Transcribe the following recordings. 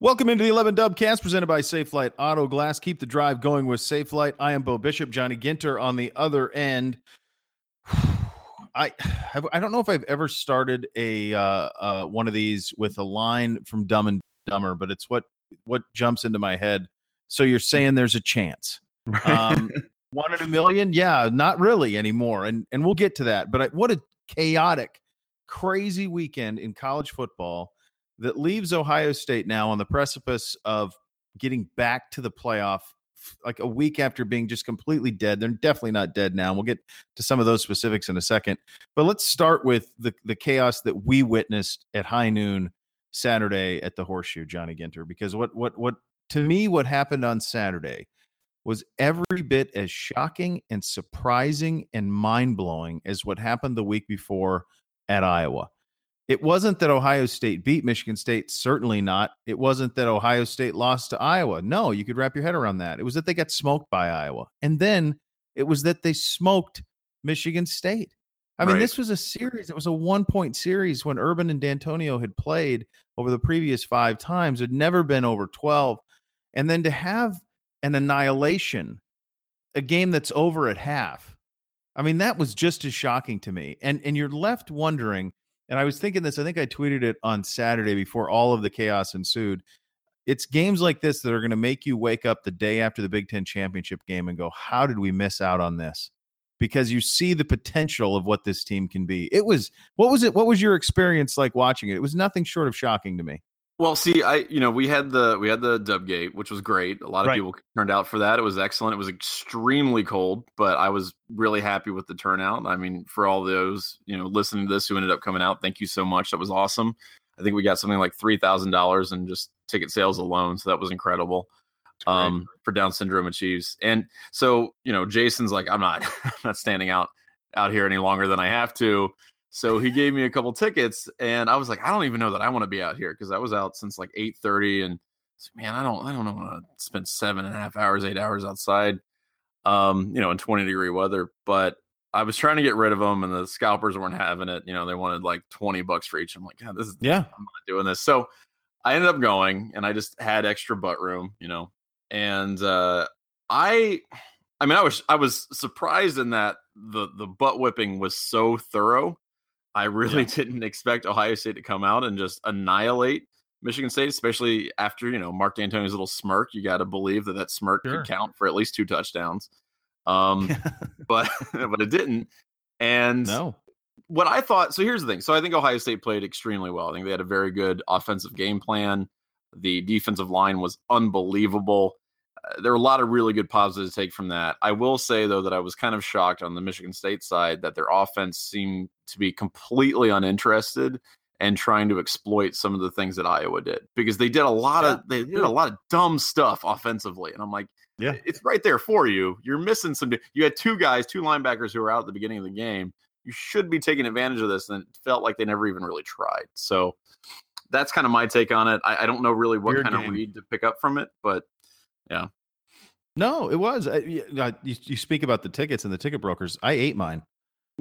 Welcome into the 11 Dubcast presented by Safelite Auto Glass. Keep the drive going with Safelite. I am Bo Bishop, Johnny Ginter on the other end. I have, I don't know if I've ever started a uh, uh, one of these with a line from Dumb and Dumber, but it's what what jumps into my head. So you're saying there's a chance? Um, one in a million? Yeah, not really anymore. And and we'll get to that. But I, what a chaotic, crazy weekend in college football that leaves Ohio State now on the precipice of getting back to the playoff like a week after being just completely dead. They're definitely not dead now. We'll get to some of those specifics in a second. But let's start with the the chaos that we witnessed at high noon Saturday at the Horseshoe, Johnny Ginter, because what what what to me what happened on Saturday was every bit as shocking and surprising and mind-blowing as what happened the week before at Iowa. It wasn't that Ohio State beat Michigan State, certainly not. It wasn't that Ohio State lost to Iowa. No, you could wrap your head around that. It was that they got smoked by Iowa. And then it was that they smoked Michigan State. I mean, right. this was a series. It was a one point series when Urban and Dantonio had played over the previous five times. It had never been over 12. And then to have an annihilation, a game that's over at half, I mean, that was just as shocking to me. And and you're left wondering and I was thinking this, I think I tweeted it on Saturday before all of the chaos ensued. It's games like this that are going to make you wake up the day after the Big Ten championship game and go, How did we miss out on this? Because you see the potential of what this team can be. It was, what was it? What was your experience like watching it? It was nothing short of shocking to me. Well, see, I you know we had the we had the Dubgate, which was great. A lot of right. people turned out for that. It was excellent. It was extremely cold, but I was really happy with the turnout. I mean, for all those you know listening to this who ended up coming out, thank you so much. That was awesome. I think we got something like three thousand dollars in just ticket sales alone, so that was incredible. Um, for Down syndrome achieves, and so you know, Jason's like, I'm not, I'm not standing out out here any longer than I have to. So he gave me a couple tickets, and I was like, I don't even know that I want to be out here because I was out since like eight thirty, and man, I don't, I don't want to spend seven and a half hours, eight hours outside, um, you know, in twenty degree weather. But I was trying to get rid of them, and the scalpers weren't having it. You know, they wanted like twenty bucks for each. I'm like, God, this is yeah, I'm not doing this. So I ended up going, and I just had extra butt room, you know, and uh, I. I mean, I was I was surprised in that the the butt whipping was so thorough I really yeah. didn't expect Ohio State to come out and just annihilate Michigan State, especially after you know Mark Dantonio's little smirk. You got to believe that that smirk sure. could count for at least two touchdowns. Um, but but it didn't. And no, what I thought. So here's the thing. So I think Ohio State played extremely well. I think they had a very good offensive game plan. The defensive line was unbelievable. Uh, there are a lot of really good positives to take from that. I will say though that I was kind of shocked on the Michigan State side that their offense seemed to be completely uninterested and trying to exploit some of the things that Iowa did because they did a lot yeah. of they did a lot of dumb stuff offensively and I'm like yeah it's right there for you you're missing some you had two guys two linebackers who were out at the beginning of the game you should be taking advantage of this and it felt like they never even really tried so that's kind of my take on it I, I don't know really what kind game. of read to pick up from it but yeah no it was uh, I, you, you speak about the tickets and the ticket brokers I ate mine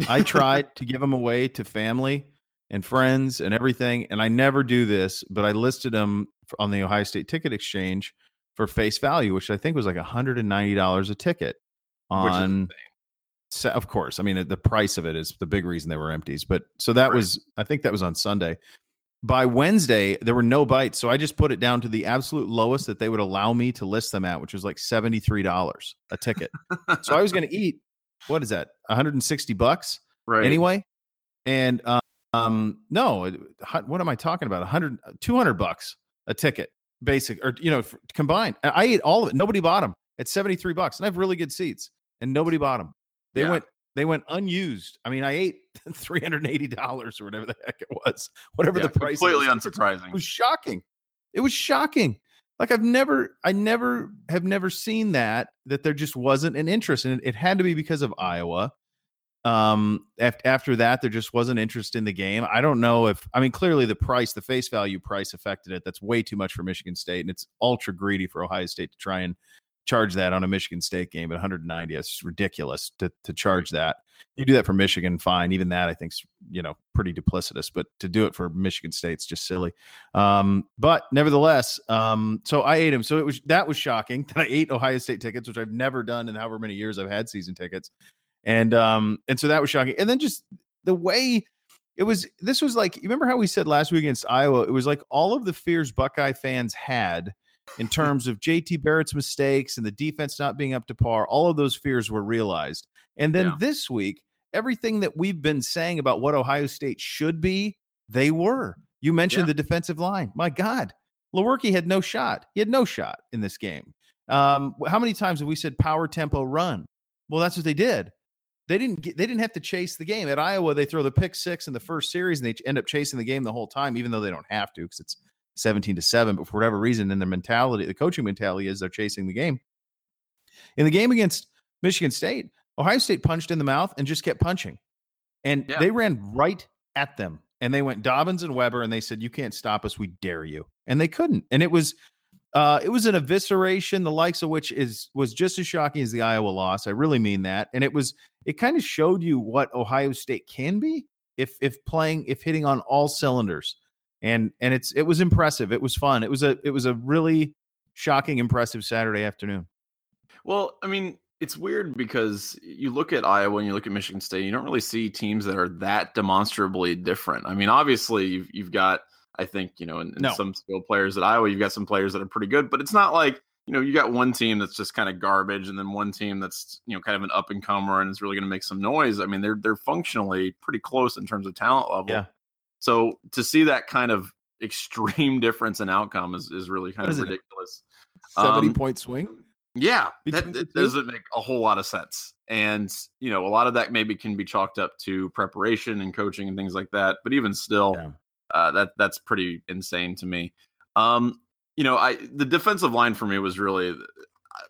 I tried to give them away to family and friends and everything, and I never do this, but I listed them on the Ohio State Ticket Exchange for face value, which I think was like $190 a ticket on of course. I mean, the price of it is the big reason they were empties. But so that right. was, I think that was on Sunday. By Wednesday, there were no bites. So I just put it down to the absolute lowest that they would allow me to list them at, which was like $73 a ticket. so I was going to eat what is that 160 bucks right. anyway? And um, no what am i talking about? 100 200 bucks a ticket basic or you know combined. I ate all of it. Nobody bought them at 73 bucks and i have really good seats and nobody bought them they yeah. went they went unused i mean i ate 380 dollars or whatever the heck it was whatever yeah, the price completely was. unsurprising it was shocking it was shocking like I've never, I never have never seen that that there just wasn't an interest, and it, it had to be because of Iowa. Um, after that, there just wasn't interest in the game. I don't know if, I mean, clearly the price, the face value price affected it. That's way too much for Michigan State, and it's ultra greedy for Ohio State to try and charge that on a Michigan State game at 190. It's ridiculous to to charge that. You do that for Michigan, fine. Even that I think's you know pretty duplicitous, but to do it for Michigan State's just silly. Um, but nevertheless, um, so I ate him. So it was that was shocking that I ate Ohio State tickets, which I've never done in however many years I've had season tickets, and um, and so that was shocking. And then just the way it was this was like you remember how we said last week against Iowa it was like all of the fears Buckeye fans had in terms of JT Barrett's mistakes and the defense not being up to par all of those fears were realized. And then yeah. this week everything that we've been saying about what Ohio State should be they were. You mentioned yeah. the defensive line. My god Lewerke had no shot. He had no shot in this game. Um, how many times have we said power tempo run? Well that's what they did. They didn't get, they didn't have to chase the game. At Iowa. They throw the pick six in the first series, and they end up chasing the game the whole time, even though they don't have to because it's seventeen to seven. But for whatever reason, in their mentality, the coaching mentality is they're chasing the game. In the game against Michigan State, Ohio State punched in the mouth and just kept punching, and yeah. they ran right at them. And they went Dobbins and Weber, and they said, "You can't stop us. We dare you." And they couldn't. And it was uh, it was an evisceration, the likes of which is was just as shocking as the Iowa loss. I really mean that, and it was it kind of showed you what Ohio State can be if if playing if hitting on all cylinders, and and it's it was impressive. It was fun. It was a it was a really shocking, impressive Saturday afternoon. Well, I mean, it's weird because you look at Iowa and you look at Michigan State, you don't really see teams that are that demonstrably different. I mean, obviously you've you've got I think you know, in, in no. some skilled players at Iowa, you've got some players that are pretty good, but it's not like you know you got one team that's just kind of garbage, and then one team that's you know kind of an up and comer and is really going to make some noise. I mean, they're they're functionally pretty close in terms of talent level. Yeah. So to see that kind of extreme difference in outcome is is really kind of ridiculous. Seventy um, point swing. Yeah, that, that doesn't make a whole lot of sense. And, you know, a lot of that maybe can be chalked up to preparation and coaching and things like that. But even still, yeah. Uh, that that's pretty insane to me. Um, you know, I the defensive line for me was really uh,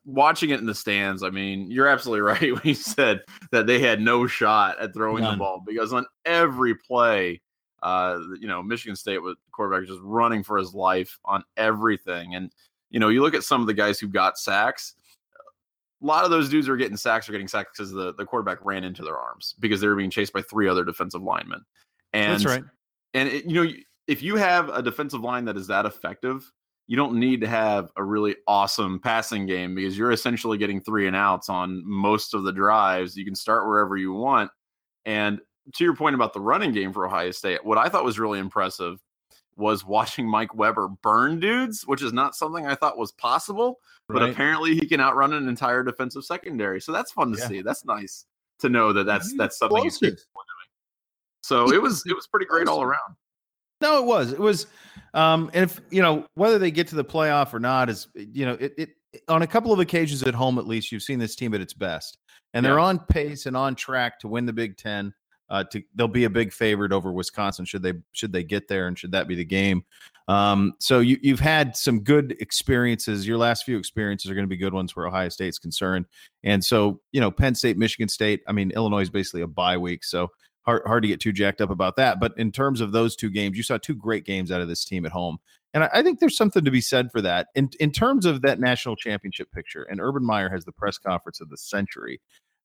watching it in the stands. I mean, you're absolutely right when you said that they had no shot at throwing None. the ball because on every play, uh, you know, Michigan State with quarterback just running for his life on everything. And you know, you look at some of the guys who got sacks. A lot of those dudes are getting sacks or getting sacks because the, the quarterback ran into their arms because they were being chased by three other defensive linemen. And That's right. And it, you know, if you have a defensive line that is that effective, you don't need to have a really awesome passing game because you're essentially getting three and outs on most of the drives. You can start wherever you want. And to your point about the running game for Ohio State, what I thought was really impressive was watching Mike Weber burn dudes, which is not something I thought was possible, right. but apparently he can outrun an entire defensive secondary. So that's fun to yeah. see. That's nice to know that that's that's something he's capable so it was it was pretty great all around. No, it was. It was um and if you know whether they get to the playoff or not is you know it, it on a couple of occasions at home at least you've seen this team at its best. And yeah. they're on pace and on track to win the Big 10. Uh, to they'll be a big favorite over Wisconsin should they should they get there and should that be the game. Um, so you you've had some good experiences. Your last few experiences are going to be good ones where Ohio State's concerned. And so you know Penn State, Michigan State. I mean Illinois is basically a bye week, so hard, hard to get too jacked up about that. But in terms of those two games, you saw two great games out of this team at home. And I, I think there's something to be said for that. In, in terms of that national championship picture, and Urban Meyer has the press conference of the century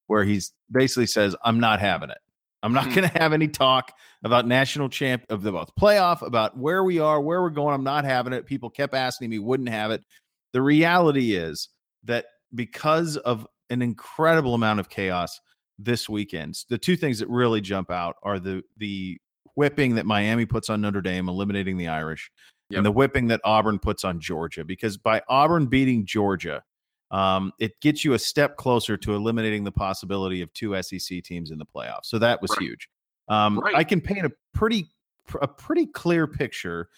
where he's basically says, I'm not having it. I'm not hmm. going to have any talk about national champ of the both playoff, about where we are, where we're going. I'm not having it. People kept asking me, wouldn't have it. The reality is that because of an incredible amount of chaos, this weekend. The two things that really jump out are the the whipping that Miami puts on Notre Dame, eliminating the Irish, yep. and the whipping that Auburn puts on Georgia. Because by Auburn beating Georgia, um, it gets you a step closer to eliminating the possibility of two SEC teams in the playoffs. So that was right. huge. Um, right. I can paint a pretty a pretty clear picture,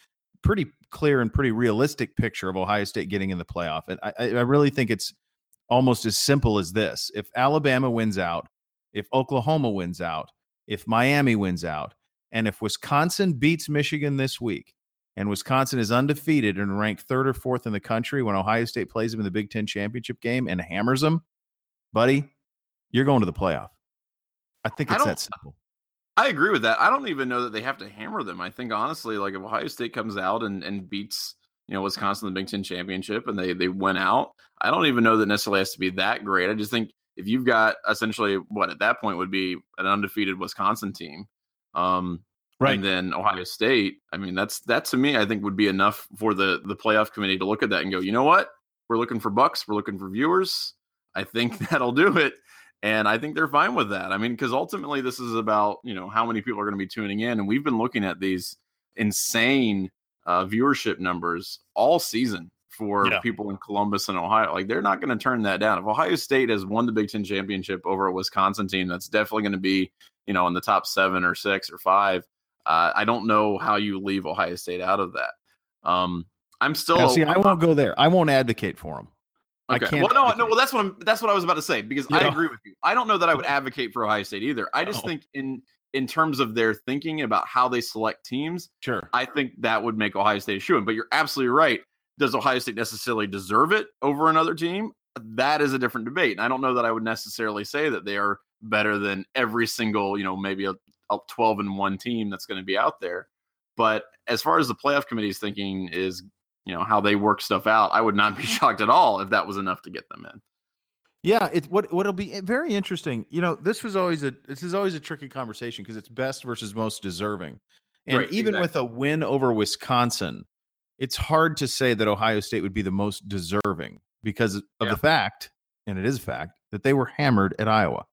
pretty clear and pretty realistic picture of Ohio State getting in the playoff. And I, I really think it's almost as simple as this: if Alabama wins out, if Oklahoma wins out, if Miami wins out, and if Wisconsin beats Michigan this week, and Wisconsin is undefeated and ranked third or fourth in the country when Ohio State plays them in the Big Ten championship game and hammers them, buddy, you're going to the playoff. I think it's I that simple. I agree with that. I don't even know that they have to hammer them. I think honestly, like if Ohio State comes out and, and beats you know Wisconsin the Big Ten championship and they they went out. I don't even know that necessarily has to be that great. I just think if you've got essentially what at that point would be an undefeated Wisconsin team, um, right, and then Ohio State. I mean, that's that to me, I think would be enough for the the playoff committee to look at that and go, you know what, we're looking for bucks, we're looking for viewers. I think that'll do it. And I think they're fine with that. I mean, because ultimately this is about, you know, how many people are going to be tuning in. And we've been looking at these insane uh, viewership numbers all season for yeah. people in Columbus and Ohio. Like they're not going to turn that down. If Ohio State has won the Big Ten championship over a Wisconsin team, that's definitely going to be, you know, in the top seven or six or five. Uh, I don't know how you leave Ohio State out of that. Um, I'm still. Now, see, I won't go there. I won't advocate for them. Okay. I can't. Well, no, advocate. no. Well, that's what I'm. That's what I was about to say because I agree with you. I don't know that I would advocate for Ohio State either. I just think in in terms of their thinking about how they select teams, sure, I think that would make Ohio State a shoe in. But you're absolutely right. Does Ohio State necessarily deserve it over another team? That is a different debate. And I don't know that I would necessarily say that they are better than every single, you know, maybe a 12 and one team that's going to be out there. But as far as the playoff committee's thinking is, you know, how they work stuff out, I would not be shocked at all if that was enough to get them in. Yeah, it's what what'll be eh, very interesting. You know, this was always a this is always a tricky conversation because it's best versus most deserving. And right, even exactly. with a win over Wisconsin, it's hard to say that Ohio State would be the most deserving because of yeah. the fact, and it is a fact, that they were hammered at Iowa.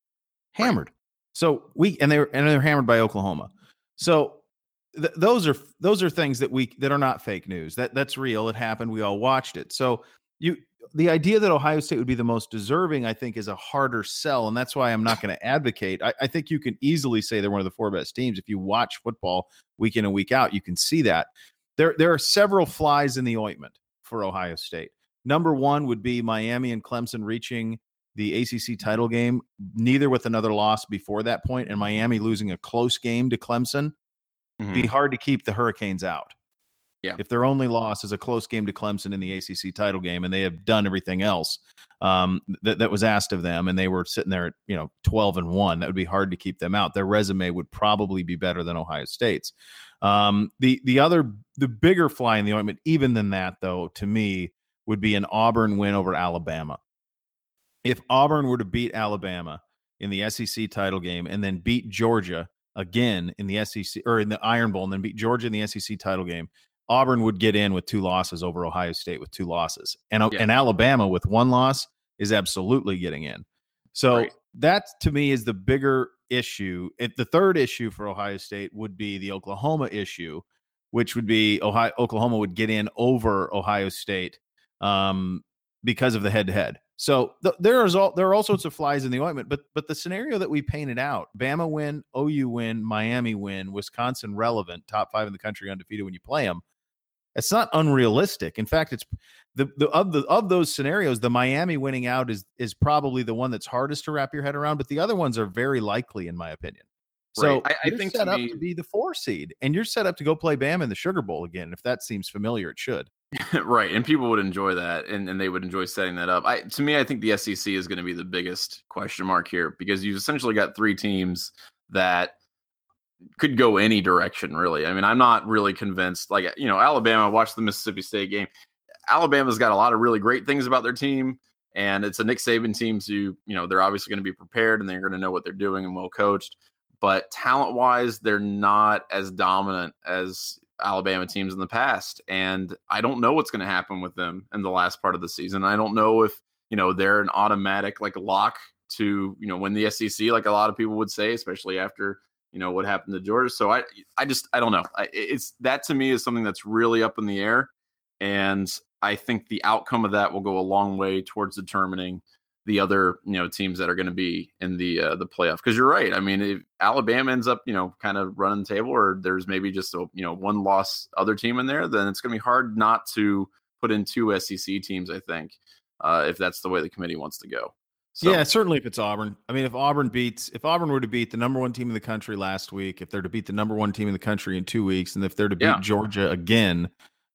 Hammered. Right. So we and they were and they're hammered by Oklahoma. So th- those are those are things that we that are not fake news. That that's real. It happened. We all watched it. So you the idea that Ohio State would be the most deserving, I think, is a harder sell, and that's why I'm not going to advocate. I, I, think you can easily say they're one of the four best teams if you watch football week in and week out. You can see that there there are several flies in the ointment for Ohio State. Number one would be Miami and Clemson reaching the ACC title game, neither with another loss before that point, and Miami losing a close game to Clemson. Mm-hmm. Be hard to keep the Hurricanes out. Yeah. If their only loss is a close game to Clemson in the ACC title game, and they have done everything else um, that that was asked of them, and they were sitting there at you know twelve and one, that would be hard to keep them out. Their resume would probably be better than Ohio State's. Um, the the other the bigger fly in the ointment, even than that, though, to me, would be an Auburn win over Alabama. If Auburn were to beat Alabama in the SEC title game and then beat Georgia again in the SEC or in the Iron Bowl and then beat Georgia in the SEC title game, Auburn would get in with two losses over Ohio State with two losses. And, yeah. and Alabama with one loss is absolutely getting in. So right. that to me is the bigger issue. It, the third issue for Ohio State would be the Oklahoma issue, which would be Ohio Oklahoma would get in over Ohio State um, because of the head to head. So th- there is all there are all sorts of flies in the ointment, but but the scenario that we painted out: Bama win, OU win, Miami win, Wisconsin relevant, top five in the country, undefeated when you play them. It's not unrealistic. In fact, it's the, the of the of those scenarios, the Miami winning out is is probably the one that's hardest to wrap your head around, but the other ones are very likely, in my opinion. So right. I, I think set up me, to be the four seed, and you're set up to go play Bam in the Sugar Bowl again. If that seems familiar, it should. right, and people would enjoy that, and, and they would enjoy setting that up. I to me, I think the SEC is going to be the biggest question mark here because you've essentially got three teams that could go any direction, really. I mean, I'm not really convinced. Like, you know, Alabama, watch the Mississippi State game. Alabama's got a lot of really great things about their team, and it's a Nick Saban team. So, you know, they're obviously going to be prepared and they're going to know what they're doing and well coached. But talent wise, they're not as dominant as Alabama teams in the past. And I don't know what's going to happen with them in the last part of the season. I don't know if, you know, they're an automatic like lock to, you know, win the SEC, like a lot of people would say, especially after you know what happened to Georgia. So I I just I don't know. I, it's that to me is something that's really up in the air, and I think the outcome of that will go a long way towards determining the other you know teams that are going to be in the uh, the playoff. Because you're right. I mean, if Alabama ends up you know kind of running the table, or there's maybe just a you know one loss other team in there, then it's going to be hard not to put in two SEC teams. I think uh, if that's the way the committee wants to go. So. Yeah, certainly if it's Auburn. I mean, if Auburn beats, if Auburn were to beat the number one team in the country last week, if they're to beat the number one team in the country in two weeks, and if they're to beat yeah. Georgia again,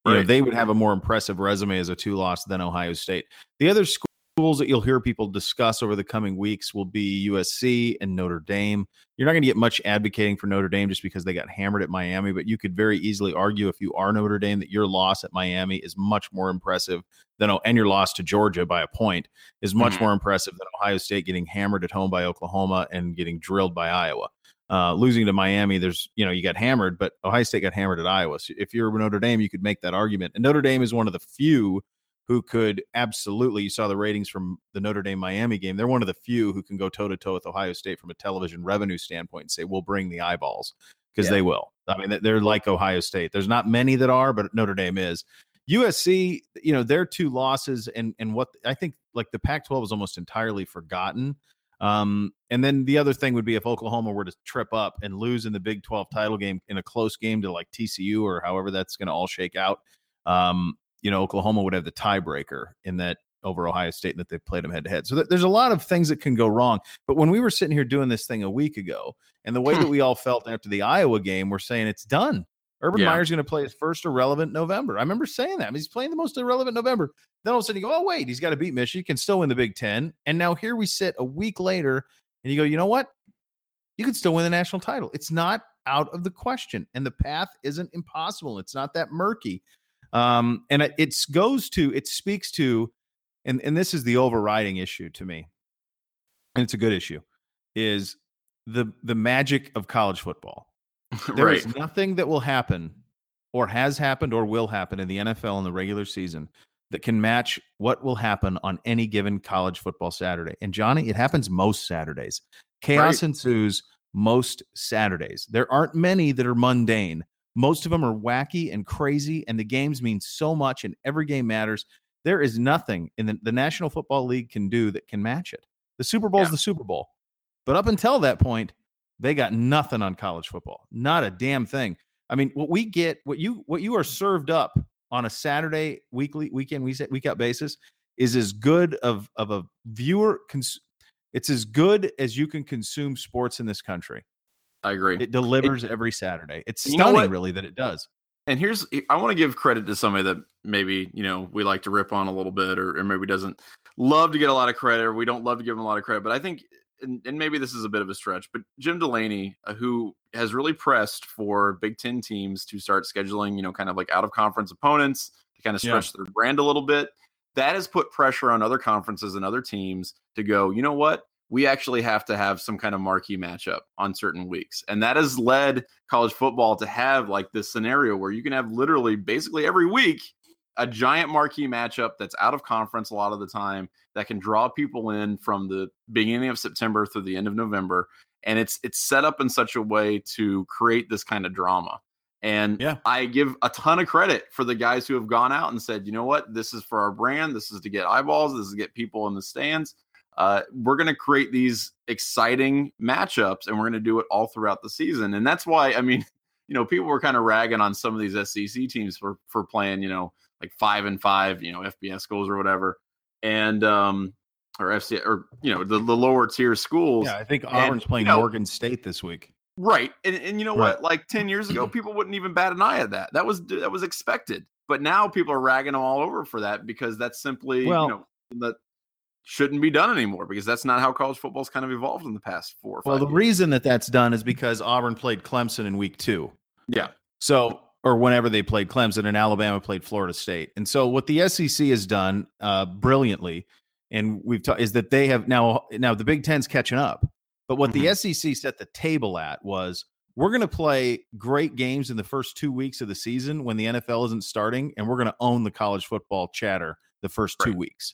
you know, they would have a more impressive resume as a two loss than Ohio State. The other school schools that you'll hear people discuss over the coming weeks will be USC and Notre Dame. You're not going to get much advocating for Notre Dame just because they got hammered at Miami, but you could very easily argue if you are Notre Dame that your loss at Miami is much more impressive than and your loss to Georgia by a point is much mm-hmm. more impressive than Ohio State getting hammered at home by Oklahoma and getting drilled by Iowa. Uh, losing to Miami, there's you know you got hammered, but Ohio State got hammered at Iowa. So if you're Notre Dame, you could make that argument. And Notre Dame is one of the few who could absolutely, you saw the ratings from the Notre Dame Miami game. They're one of the few who can go toe to toe with Ohio State from a television revenue standpoint and say, we'll bring the eyeballs because yeah. they will. I mean, they're like Ohio State. There's not many that are, but Notre Dame is. USC, you know, their two losses and and what I think like the Pac-12 is almost entirely forgotten. Um, and then the other thing would be if Oklahoma were to trip up and lose in the Big 12 title game in a close game to like TCU or however that's going to all shake out. Um, you know, Oklahoma would have the tiebreaker in that over Ohio State and that they've played them head to head. So th- there's a lot of things that can go wrong. But when we were sitting here doing this thing a week ago, and the way that hmm. we all felt after the Iowa game, we're saying it's done. Urban yeah. Meyer's going to play his first irrelevant November. I remember saying that. I mean, he's playing the most irrelevant November. Then all of a sudden you go, oh, wait, he's got to beat Michigan, can still win the Big Ten. And now here we sit a week later and you go, you know what? You can still win the national title. It's not out of the question. And the path isn't impossible. It's not that murky. Um, and it, goes to, it speaks to, and, and this is the overriding issue to me, and it's a good issue, is the the magic of college football. There right. is nothing that will happen or has happened or will happen in the NFL in the regular season that can match what will happen on any given college football Saturday. And Johnny, it happens most Saturdays. Chaos right. ensues most Saturdays. There aren't many that are mundane. Most of them are wacky and crazy, and the games mean so much, and every game matters. There is nothing in the, the National Football League can do that can match it. The Super Bowl is the Super Bowl. But up until that point, they got nothing on college football. Not a damn thing. I mean, what we get, what you what you are served up on a Saturday, weekly, weekend, week out basis is as good of of a viewer. Cons- it's as good as you can consume sports in this country. I agree. It delivers it, every Saturday. It's stunning, really, that it does. And here's I want to give credit to somebody that maybe you know we like to rip on a little bit, or, or maybe doesn't love to get a lot of credit, or we don't love to give him a lot of credit. But I think, and, and maybe this is a bit of a stretch, but Jim Delaney, uh, who has really pressed for Big Ten teams to start scheduling, you know, kind of like out of conference opponents to kind of stretch yeah. their brand a little bit. That has put pressure on other conferences and other teams to go, you know what? We actually have to have some kind of marquee matchup on certain weeks. And that has led college football to have like this scenario where you can have literally basically every week a giant marquee matchup that's out of conference a lot of the time that can draw people in from the beginning of September through the end of November. And it's it's set up in such a way to create this kind of drama. And yeah. I give a ton of credit for the guys who have gone out and said, you know what, this is for our brand. This is to get eyeballs. This is to get people in the stands uh, we're going to create these exciting matchups and we're going to do it all throughout the season. And that's why, I mean, you know, people were kind of ragging on some of these SEC teams for for playing, you know, like five and five, you know, FBS schools or whatever, and um, or FC or you know the, the lower tier schools. Yeah, I think Auburn's and, playing you know, Morgan State this week. Right, and and you know right. what? Like ten years ago, people wouldn't even bat an eye at that. That was that was expected. But now people are ragging them all over for that because that's simply well, you know the shouldn't be done anymore because that's not how college football's kind of evolved in the past four. well, the years. reason that that's done is because Auburn played Clemson in week two. Yeah. So, or whenever they played Clemson and Alabama played Florida State, and so what the SEC has done uh, brilliantly, and we've talked is that they have now now the Big Ten's catching up, but what mm-hmm. the SEC set the table at was we're going to play great games in the first two weeks of the season when the NFL isn't starting, and we're going to own the college football chatter the first two right. weeks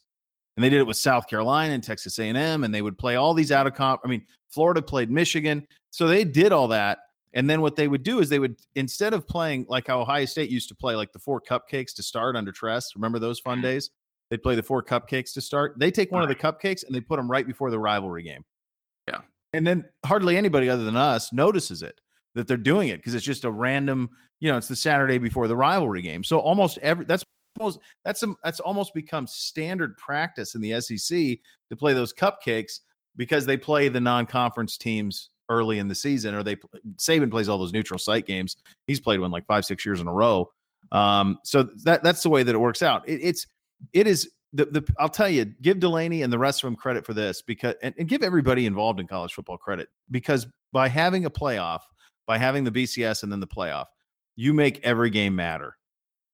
and they did it with South Carolina and Texas A&M, and they would play all these out of comp. I mean, Florida played Michigan, so they did all that. And then what they would do is they would instead of playing like how Ohio State used to play, like the four cupcakes to start under Tress. Remember those fun days? They'd play the four cupcakes to start. They take one of the cupcakes and they put them right before the rivalry game. Yeah, and then hardly anybody other than us notices it that they're doing it because it's just a random. You know, it's the Saturday before the rivalry game. So almost every that's almost that's a, that's almost become standard practice in the SEC to play those cupcakes because they play the non-conference teams early in the season, or they Saban plays all those neutral site games. He's played one like five, six years in a row. Um, so that that's the way that it works out. It, it's it is the, the I'll tell you, give Delaney and the rest of them credit for this because and, and give everybody involved in college football credit because by having a playoff, by having the BCS and then the playoff, you make every game matter.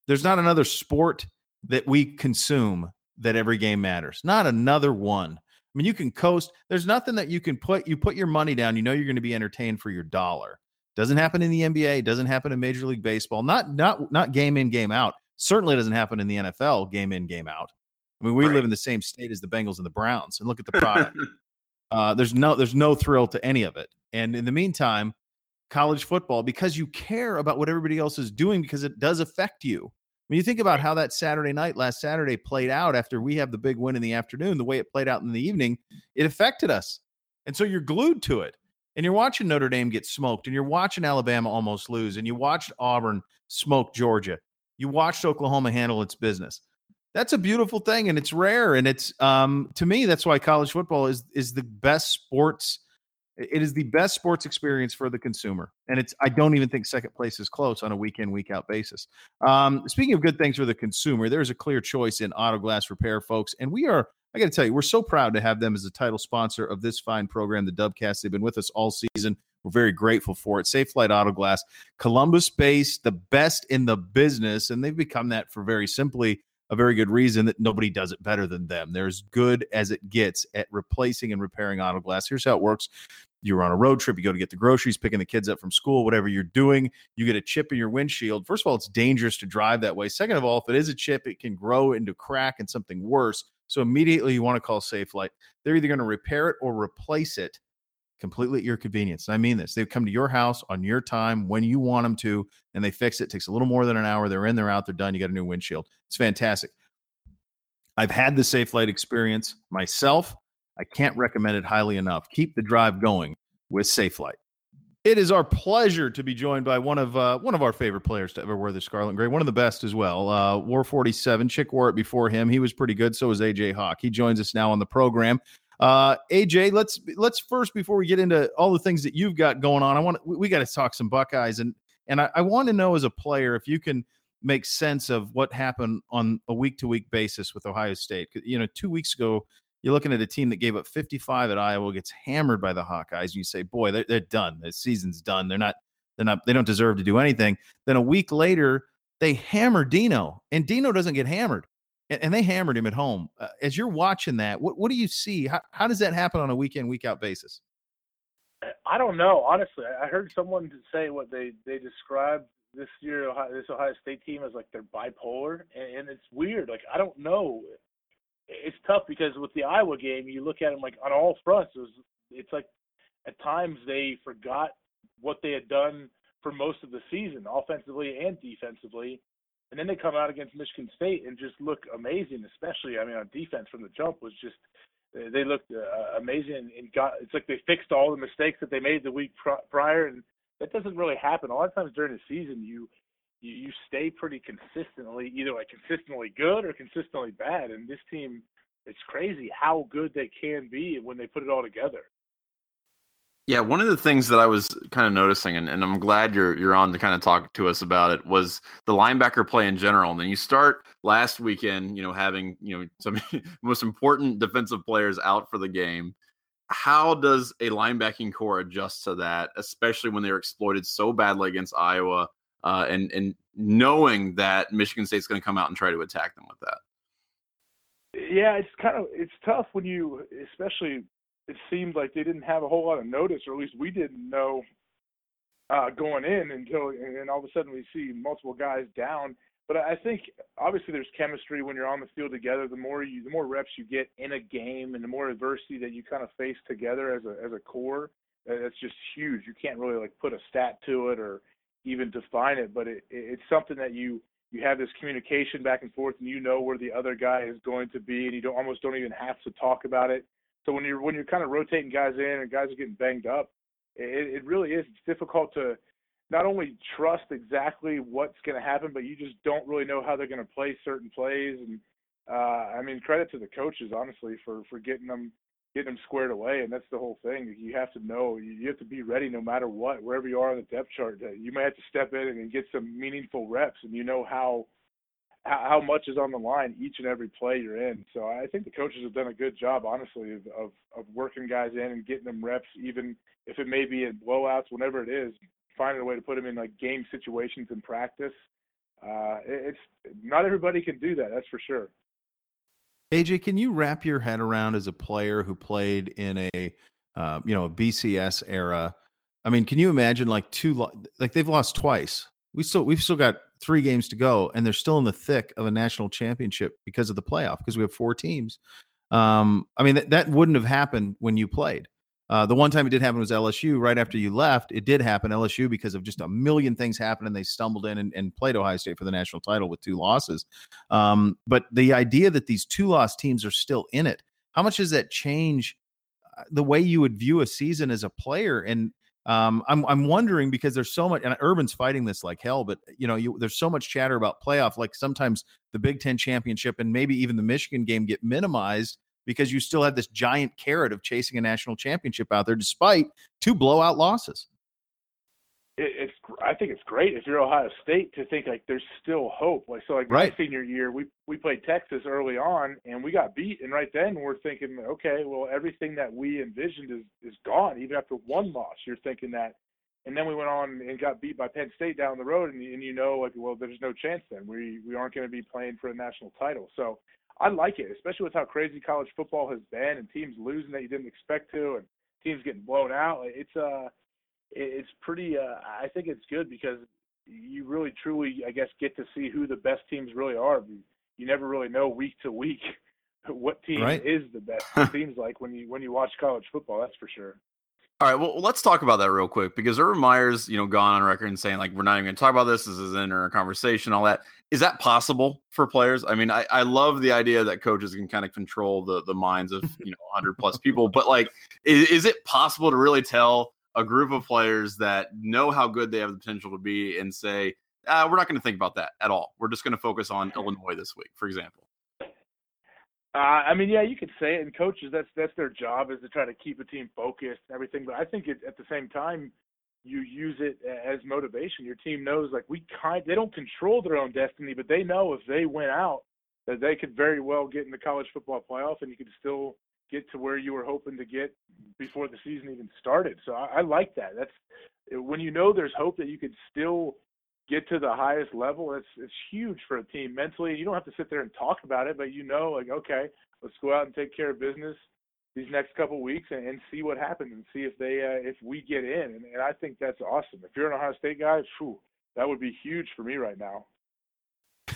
There's not another sport that we consume that every game matters. Not another one. I mean, you can coast. There's nothing that you can put. You put your money down. You know you're going to be entertained for your dollar. Doesn't happen in the NBA. Doesn't happen in Major League Baseball. Not not not game in game out. Certainly doesn't happen in the NFL. Game in game out. I mean, we right. live in the same state as the Bengals and the Browns, and look at the product. uh, there's no there's no thrill to any of it. And in the meantime, college football, because you care about what everybody else is doing, because it does affect you. When you think about how that Saturday night last Saturday played out after we have the big win in the afternoon, the way it played out in the evening, it affected us. And so you're glued to it. And you're watching Notre Dame get smoked, and you're watching Alabama almost lose, and you watched Auburn smoke Georgia. You watched Oklahoma handle its business. That's a beautiful thing, and it's rare. And it's um, to me, that's why college football is is the best sports it is the best sports experience for the consumer, and it's. I don't even think second place is close on a week in week out basis. Um, speaking of good things for the consumer, there's a clear choice in auto glass repair, folks, and we are. I got to tell you, we're so proud to have them as the title sponsor of this fine program, the Dubcast. They've been with us all season. We're very grateful for it. Safelite Auto Glass, Columbus based, the best in the business, and they've become that for very simply a very good reason that nobody does it better than them. They're as good as it gets at replacing and repairing auto glass. Here's how it works you're on a road trip, you go to get the groceries, picking the kids up from school, whatever you're doing, you get a chip in your windshield. First of all, it's dangerous to drive that way. Second of all, if it is a chip, it can grow into crack and something worse. So immediately you want to call Safelite. They're either going to repair it or replace it completely at your convenience. And I mean this. They come to your house on your time when you want them to, and they fix it. it takes a little more than an hour. They're in, they're out, they're done. You got a new windshield. It's fantastic. I've had the Safelite experience myself. I can't recommend it highly enough. Keep the drive going with Safelite. It is our pleasure to be joined by one of uh, one of our favorite players to ever wear the scarlet gray, one of the best as well. Uh, War 47, Chic wore it before him. He was pretty good. So was AJ Hawk. He joins us now on the program. Uh, AJ, let's let's first before we get into all the things that you've got going on, I want we, we got to talk some Buckeyes and and I, I want to know as a player if you can make sense of what happened on a week to week basis with Ohio State. You know, two weeks ago, you're looking at a team that gave up 55 at Iowa, gets hammered by the Hawkeyes, and you say, "Boy, they're, they're done. The season's done. They're not. They're not. They don't deserve to do anything." Then a week later, they hammer Dino, and Dino doesn't get hammered, and, and they hammered him at home. Uh, as you're watching that, what what do you see? How how does that happen on a week in week out basis? I don't know. Honestly, I heard someone say what they they described this year Ohio, this Ohio State team as like they're bipolar, and, and it's weird. Like I don't know it's tough because with the Iowa game, you look at them like on all fronts. It was, it's like at times they forgot what they had done for most of the season, offensively and defensively, and then they come out against Michigan State and just look amazing. Especially, I mean, on defense from the jump was just they looked uh, amazing and got. It's like they fixed all the mistakes that they made the week pr- prior, and that doesn't really happen. A lot of times during the season, you you, you stay pretty consistently either like consistently good or consistently bad. And this team, it's crazy how good they can be when they put it all together. Yeah, one of the things that I was kind of noticing, and, and I'm glad you're you're on to kind of talk to us about it, was the linebacker play in general. And then you start last weekend, you know, having you know some most important defensive players out for the game. How does a linebacking corps adjust to that, especially when they're exploited so badly against Iowa? uh, and and knowing that Michigan State's going to come out and try to attack them with that. Yeah, it's kind of it's tough when you, especially, it seemed like they didn't have a whole lot of notice, or at least we didn't know uh, going in until, and all of a sudden we see multiple guys down. But I think obviously there's chemistry when you're on the field together. The more you, the more reps you get in a game, and the more adversity that you kind of face together as a as a corps, that's just huge. You can't really like put a stat to it or even define it, but it, it's something that you you have this communication back and forth, and you know where the other guy is going to be, and you don't almost don't even have to talk about it. So when you're when you're kind of rotating guys in and guys are getting banged up, it, it really is. It's difficult to not only trust exactly what's going to happen, but you just don't really know how they're going to play certain plays. And uh, I mean, credit to the coaches honestly for for getting them getting them squared away. And that's the whole thing. You have to know, you have to be ready no matter what, wherever you are on the depth chart. You may have to step in and get some meaningful reps, and you know how how much is on the line each and every play you're in. So I think the coaches have done a good job, honestly, of, of, of working guys in and getting them reps, even if it may be in blowouts, whenever it is, finding a way to put them in like game situations in practice. Uh, it's not everybody can do that. That's for sure. AJ, can you wrap your head around as a player who played in a uh, you know a BCS era? I mean, can you imagine like two like they've lost twice? We still we've still got three games to go, and they're still in the thick of a national championship because of the playoff because we have four teams. Um, I mean that that wouldn't have happened when you played. Uh, the one time it did happen was LSU. Right after you left, it did happen LSU because of just a million things happened, and they stumbled in and, and played Ohio State for the national title with two losses. Um, but the idea that these two loss teams are still in it, how much does that change uh, the way you would view a season as a player? And um, I'm I'm wondering because there's so much, and Urban's fighting this like hell. But you know, you, there's so much chatter about playoff. Like sometimes the Big Ten championship and maybe even the Michigan game get minimized because you still have this giant carrot of chasing a national championship out there, despite two blowout losses. It's I think it's great if you're Ohio State to think like there's still hope. Like so, like right. my senior year, we we played Texas early on and we got beat, and right then we're thinking, okay, well everything that we envisioned is is gone. Even after one loss, you're thinking that. And then we went on and got beat by Penn State down the road, and, and you know, like, well, there's no chance then. We we aren't going to be playing for a national title. So I like it, especially with how crazy college football has been and teams losing that you didn't expect to, and teams getting blown out. It's uh, it's pretty. Uh, I think it's good because you really truly, I guess, get to see who the best teams really are. You never really know week to week what team right. is the best. It seems like when you when you watch college football, that's for sure. All right, well, let's talk about that real quick because Urban Meyer's, you know, gone on record and saying like we're not even going to talk about this. This is in our conversation, all that. Is that possible for players? I mean, I, I love the idea that coaches can kind of control the the minds of you know 100 plus people, but like, is, is it possible to really tell a group of players that know how good they have the potential to be and say, ah, we're not going to think about that at all. We're just going to focus on Illinois this week, for example. Uh, I mean, yeah, you could say it. And coaches, that's that's their job is to try to keep a team focused and everything. But I think it, at the same time, you use it as motivation. Your team knows, like we kind, they don't control their own destiny, but they know if they went out, that they could very well get in the college football playoff, and you could still get to where you were hoping to get before the season even started. So I, I like that. That's when you know there's hope that you could still get to the highest level, it's it's huge for a team mentally. You don't have to sit there and talk about it, but you know, like, okay, let's go out and take care of business these next couple weeks and, and see what happens and see if they uh, if we get in. And, and I think that's awesome. If you're an Ohio State guy, whew, that would be huge for me right now.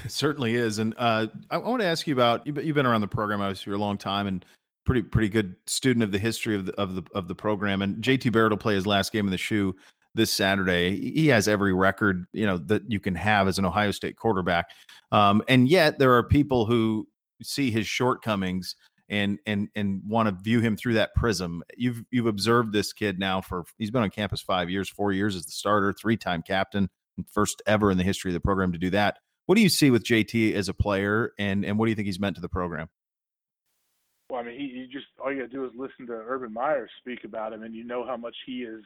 It certainly is. And uh, I, I want to ask you about you've been around the program obviously for a long time and pretty pretty good student of the history of the of the of the program. And JT Barrett will play his last game in the shoe this Saturday. He has every record, you know, that you can have as an Ohio State quarterback. Um, and yet there are people who see his shortcomings and and and want to view him through that prism. You've you've observed this kid now for he's been on campus 5 years, 4 years as the starter, three-time captain, first ever in the history of the program to do that. What do you see with JT as a player and and what do you think he's meant to the program? Well, I mean, he, he just all you got to do is listen to Urban Meyer speak about him, and you know how much he is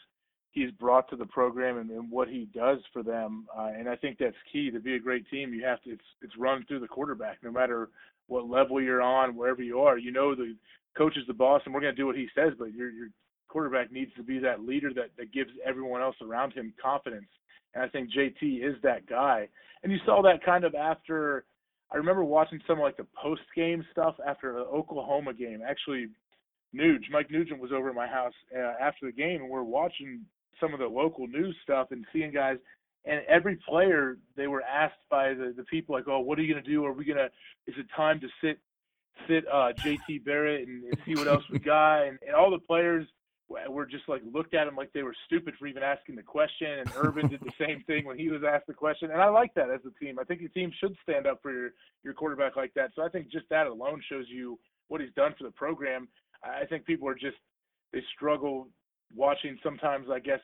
he's brought to the program and, and what he does for them. Uh, and I think that's key to be a great team. You have to it's it's run through the quarterback, no matter what level you're on, wherever you are. You know the coach is the boss, and we're going to do what he says. But your your quarterback needs to be that leader that that gives everyone else around him confidence. And I think JT is that guy. And you saw that kind of after. I remember watching some like the post game stuff after the Oklahoma game. Actually, Nuge, Mike Nugent was over at my house uh, after the game, and we're watching some of the local news stuff and seeing guys and every player they were asked by the, the people like, oh, what are you gonna do? Are we gonna? Is it time to sit sit uh, JT Barrett and, and see what else we got? And, and all the players were just like looked at him like they were stupid for even asking the question. And Urban did the same thing when he was asked the question. And I like that as a team. I think your team should stand up for your your quarterback like that. So I think just that alone shows you what he's done for the program. I think people are just they struggle watching sometimes, I guess,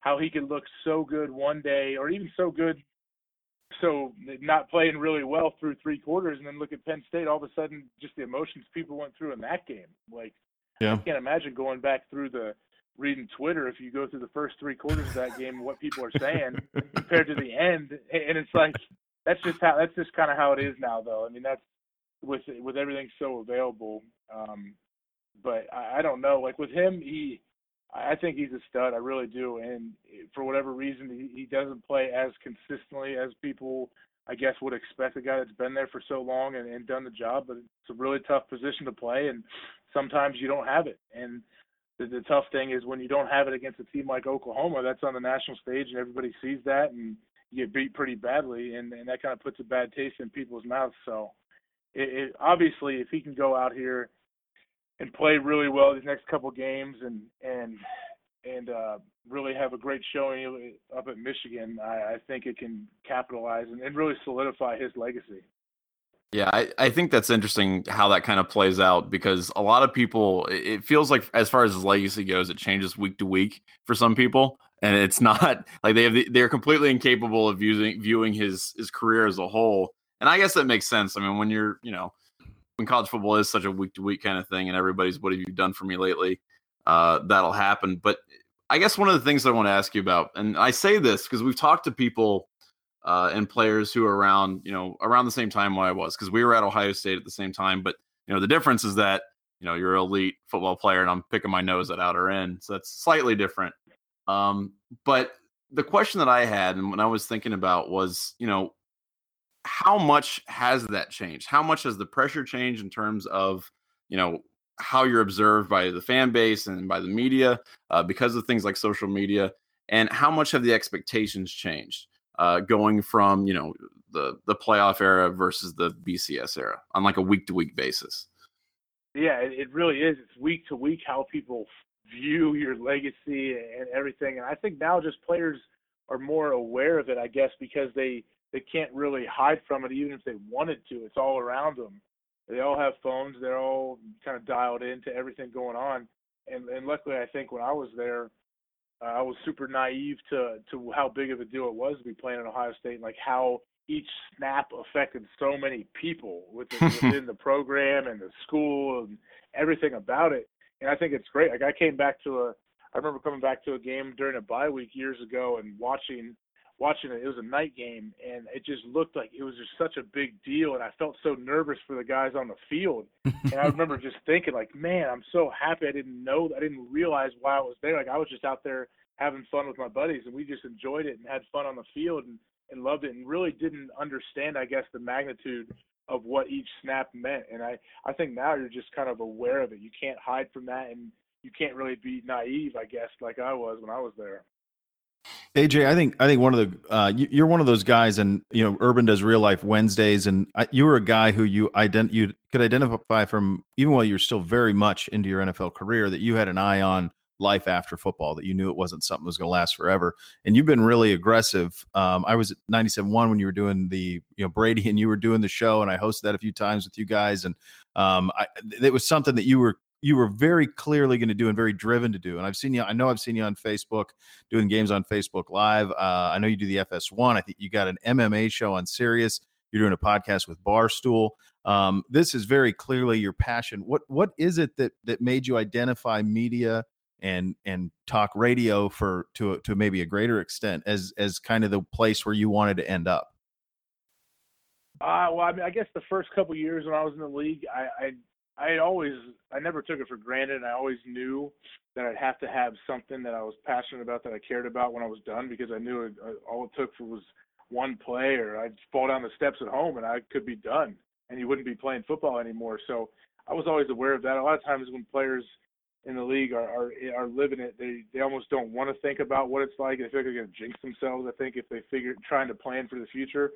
how he could look so good one day or even so good so not playing really well through three quarters and then look at Penn State all of a sudden just the emotions people went through in that game like yeah. I can't imagine going back through the reading Twitter if you go through the first three quarters of that game what people are saying compared to the end and it's like that's just how that's just kind of how it is now, though. I mean, that's with with everything so available. Um, but I, I don't know. Like with him, he I think he's a stud. I really do. And for whatever reason, he, he doesn't play as consistently as people, I guess, would expect a guy that's been there for so long and, and done the job. But it's a really tough position to play, and sometimes you don't have it. And the, the tough thing is when you don't have it against a team like Oklahoma, that's on the national stage, and everybody sees that, and you get beat pretty badly, and, and that kind of puts a bad taste in people's mouths. So, it, it, obviously, if he can go out here and play really well these next couple games and and and uh, really have a great showing up at Michigan, I, I think it can capitalize and, and really solidify his legacy. Yeah, I, I think that's interesting how that kind of plays out because a lot of people, it feels like as far as his legacy goes, it changes week to week for some people, and it's not like they have the, they're completely incapable of using viewing his his career as a whole. And I guess that makes sense. I mean, when you're you know when college football is such a week to week kind of thing, and everybody's what have you done for me lately, uh, that'll happen. But I guess one of the things I want to ask you about, and I say this because we've talked to people uh, and players who are around, you know, around the same time where I was, because we were at Ohio State at the same time. But you know, the difference is that you know you're an elite football player, and I'm picking my nose at outer end, so that's slightly different. Um, but the question that I had, and when I was thinking about, was you know how much has that changed? How much has the pressure changed in terms of, you know, how you're observed by the fan base and by the media uh, because of things like social media? And how much have the expectations changed uh, going from, you know, the, the playoff era versus the BCS era on like a week to week basis? Yeah, it really is. It's week to week how people view your legacy and everything. And I think now just players are more aware of it, I guess, because they – they can't really hide from it even if they wanted to. It's all around them. They all have phones. They're all kind of dialed into everything going on. And and luckily, I think when I was there, uh, I was super naive to to how big of a deal it was to be playing at Ohio State and like how each snap affected so many people within, within the program and the school and everything about it. And I think it's great. Like I came back to a, I remember coming back to a game during a bye week years ago and watching watching it. It was a night game, and it just looked like it was just such a big deal. And I felt so nervous for the guys on the field. and I remember just thinking, like, man, I'm so happy I didn't know, I didn't realize why I was there. Like I was just out there having fun with my buddies, and we just enjoyed it and had fun on the field and, and loved it, and really didn't understand, I guess, the magnitude of what each snap meant. And I, I think now you're just kind of aware of it. You can't hide from that, and you can't really be naive, I guess, like I was when I was there. AJ, I think I think one of the uh, you, are one of those guys, and you know, Urban does real life Wednesdays, and I, you were a guy who you ident you could identify from even while you're still very much into your NFL career that you had an eye on life after football, that you knew it wasn't something that was going to last forever, and you've been really aggressive. Um, I was at 97.1 when you were doing the you know Brady, and you were doing the show, and I hosted that a few times with you guys, and um, I, it was something that you were you were very clearly going to do and very driven to do. And I've seen you, I know I've seen you on Facebook doing games on Facebook Live. Uh, I know you do the FS1. I think you got an MMA show on Sirius. You're doing a podcast with Barstool. Um, this is very clearly your passion. What what is it that that made you identify media and and talk radio for to to maybe a greater extent as as kind of the place where you wanted to end up? Uh, well, I mean, I guess the first couple years when I was in the league, I, I I always I never took it for granted. I always knew that I'd have to have something that I was passionate about that I cared about when I was done because I knew it, uh, all it took for was one play or I'd fall down the steps at home and I could be done and you wouldn't be playing football anymore. So I was always aware of that. A lot of times when players in the league are are, are living it, they they almost don't want to think about what it's like. They feel like they're going to jinx themselves. I think if they figure trying to plan for the future,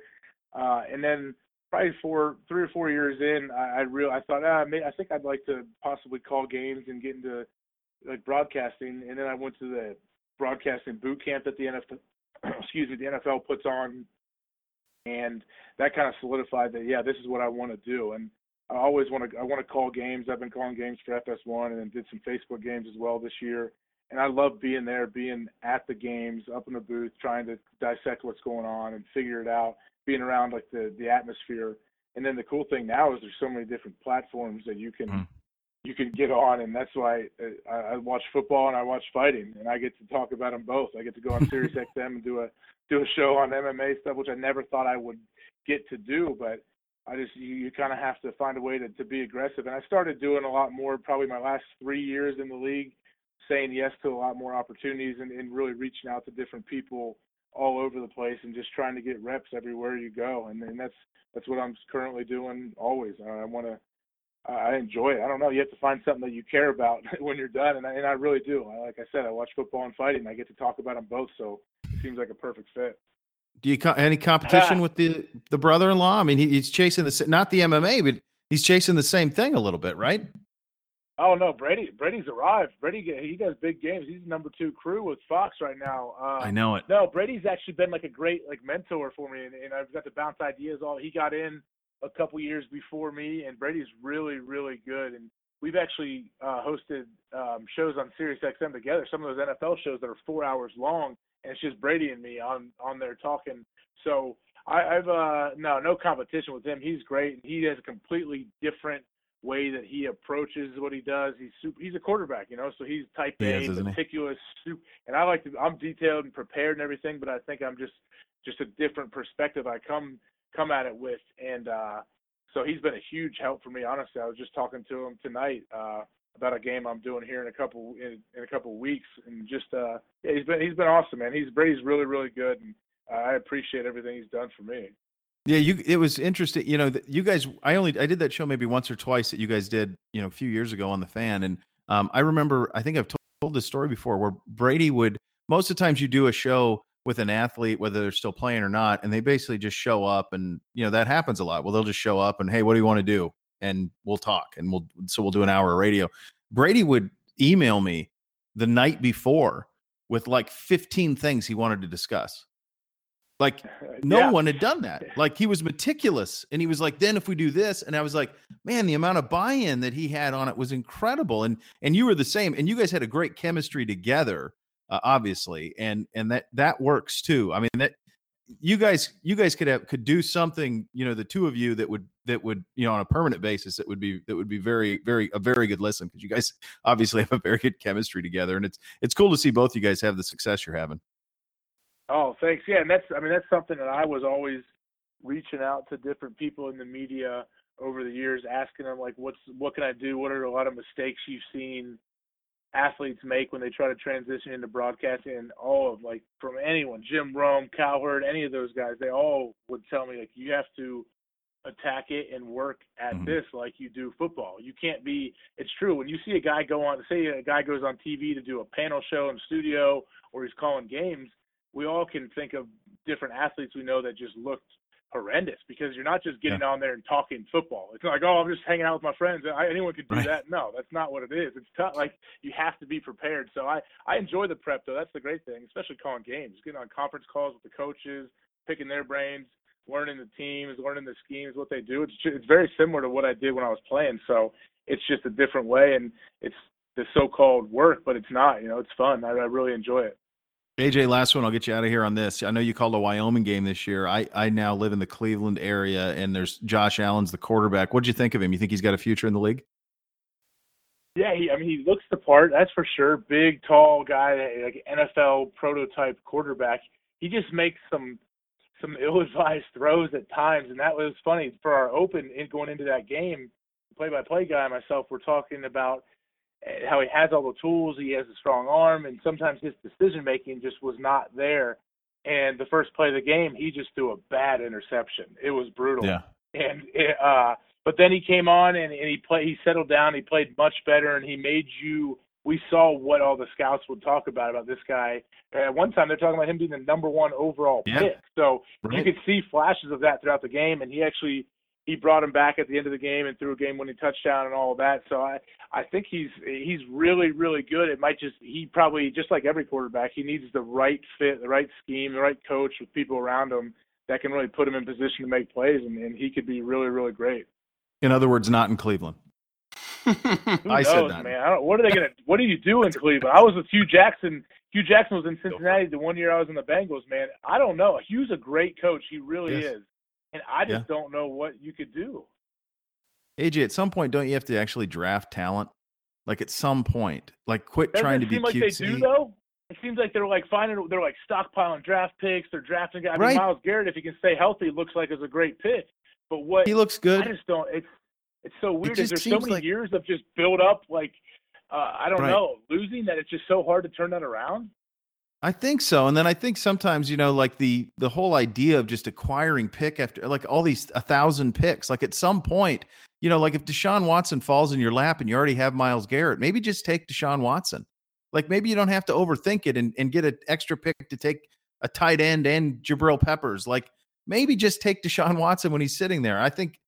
uh, and then probably four, three or four years in, I, I real I thought, ah, may, I think I'd like to possibly call games and get into like broadcasting. And then I went to the broadcasting boot camp that the NFL, excuse me, the NFL puts on, and that kind of solidified that yeah, this is what I want to do. And I always want to I want to call games. I've been calling games for FS1 and then did some Facebook games as well this year. And I love being there, being at the games, up in the booth, trying to dissect what's going on and figure it out being around like the the atmosphere. And then the cool thing now is there's so many different platforms that you can mm. you can get on, and that's why I, I watch football and I watch fighting, and I get to talk about them both. I get to go on Sirius XM and do a do a show on MMA stuff, which I never thought I would get to do, but I just you, you kind of have to find a way to, to be aggressive. And I started doing a lot more probably my last three years in the league, saying yes to a lot more opportunities and, and really reaching out to different people all over the place and just trying to get reps everywhere you go. And, and that's that's what I'm currently doing always. I want to I enjoy it. I don't know. You have to find something that you care about when you're done, and I, and I really do. Like I said, I watch football and fighting. I get to talk about them both, so it seems like a perfect fit. Do you any competition ah. with the the brother-in-law? I mean, he, he's chasing the not the MMA, but he's chasing the same thing a little bit, right? Oh no, Brady. Brady's arrived. Brady he does big games. He's number two crew with Fox right now. Uh, I know it. No, Brady's actually been like a great like mentor for me, and, and I've got to bounce ideas. All he got in a couple years before me, and Brady's really really good. And we've actually uh, hosted um, shows on Sirius XM together. Some of those NFL shows that are four hours long, and it's just Brady and me on on there talking. So I, I've uh, no no competition with him. He's great. And he has a completely different way that he approaches what he does. He's super, he's a quarterback, you know, so he's type A, is, meticulous, super, and I like to. I'm detailed and prepared and everything, but I think I'm just just a different perspective I come come at it with, and uh, so he's been a huge help for me. Honestly, I was just talking to him tonight uh, about a game I'm doing here in a couple in, in a couple weeks, and just uh, yeah, he's been he's been awesome, man. He's Brady's really really good, and uh, I appreciate everything he's done for me. Yeah, you. It was interesting. You know, you guys. I only I did that show maybe once or twice that you guys did. You know, a few years ago on the fan, and um, I remember. I think I've told, this story before, where Brady would. Most of the times, you do a show with an athlete, whether they're still playing or not, and they basically just show up, and you know that happens a lot. Well, they'll just show up and hey, what do you want to do? And we'll talk, and we'll so we'll do an hour of radio. Brady would email me the night before with like 15 things he wanted to discuss. Like no yeah. one had done that. Like he was meticulous and he was like, then if we do this, and I was like, man, the amount of buy-in that he had on it was incredible. And and you were the same, and you guys had a great chemistry together, uh, obviously, and and that that works too. I mean that you guys you guys could have could do something, you know, the two of you that would that would you know on a permanent basis that would be that would be very very a very good listen because you guys obviously have a very good chemistry together, and it's it's cool to see both you guys have the success you're having. Oh, thanks. Yeah, and that's I mean that's something that I was always reaching out to different people in the media over the years, asking them like, what's what can I do? What are a lot of mistakes you've seen athletes make when they try to transition into broadcasting? And all of like from anyone, Jim Rome, Cowherd, any of those guys, they all would tell me like you have to attack it and work at mm-hmm. this like you do football. You can't be it's true when you see a guy go on say a guy goes on TV to do a panel show in the studio or he's calling games, we all can think of different athletes we know that just looked horrendous because you're not just getting yeah. on there and talking football. It's not like, oh, I'm just hanging out with my friends. I, anyone could do right. that. No, that's not what it is. It's tough. Like you have to be prepared. So I I enjoy the prep though. That's the great thing, especially calling games, getting on conference calls with the coaches, picking their brains, learning the teams, learning the schemes, what they do. It's it's very similar to what I did when I was playing. So it's just a different way, and it's the so-called work, but it's not. You know, it's fun. I, I really enjoy it. AJ, last one. I'll get you out of here on this. I know you called a Wyoming game this year. I, I now live in the Cleveland area, and there's Josh Allen's the quarterback. What'd you think of him? You think he's got a future in the league? Yeah, he, I mean, he looks the part. That's for sure. Big, tall guy, like NFL prototype quarterback. He just makes some some ill-advised throws at times, and that was funny for our open in going into that game. Play-by-play guy and myself were talking about how he has all the tools, he has a strong arm, and sometimes his decision making just was not there. And the first play of the game, he just threw a bad interception. It was brutal. Yeah. And it, uh, but then he came on and, and he played. He settled down. He played much better, and he made you. We saw what all the scouts would talk about about this guy. At one time, they're talking about him being the number one overall yeah. pick. So right. you could see flashes of that throughout the game, and he actually he brought him back at the end of the game and threw a game-winning touchdown and all of that. So I I think he's he's really really good. It might just he probably just like every quarterback he needs the right fit, the right scheme, the right coach with people around him that can really put him in position to make plays, and, and he could be really really great. In other words, not in Cleveland. I knows, said that, man. I don't, what are they gonna? What do you do in Cleveland? I was with Hue Jackson. Hue Jackson was in Cincinnati the one year I was in the Bengals. Man, I don't know. Hue's a great coach. He really yes. is and I just yeah. don't know what you could do. AJ, at some point, don't you have to actually draft talent? Like at some point, like quit Doesn't trying to be like cutesy. They do though. it seems like they're like finding they're like stockpiling draft picks. They're drafting guys. I mean, Right. Myles Garrett, if he can stay healthy, looks like is a great pick. But what He looks good. I just don't. It's it's so weird. just There's so many like- years of just build up, like uh, I don't Right. know, losing that it's just so hard to turn that around. I think so. And then I think sometimes, you know, like the the whole idea of just acquiring pick after like all these a thousand picks, like at some point, you know, like if Deshaun Watson falls in your lap and you already have Myles Garrett, maybe just take Deshaun Watson. Like maybe you don't have to overthink it and, and get an extra pick to take a tight end and Jabril Peppers. Like maybe just take Deshaun Watson when he's sitting there. I think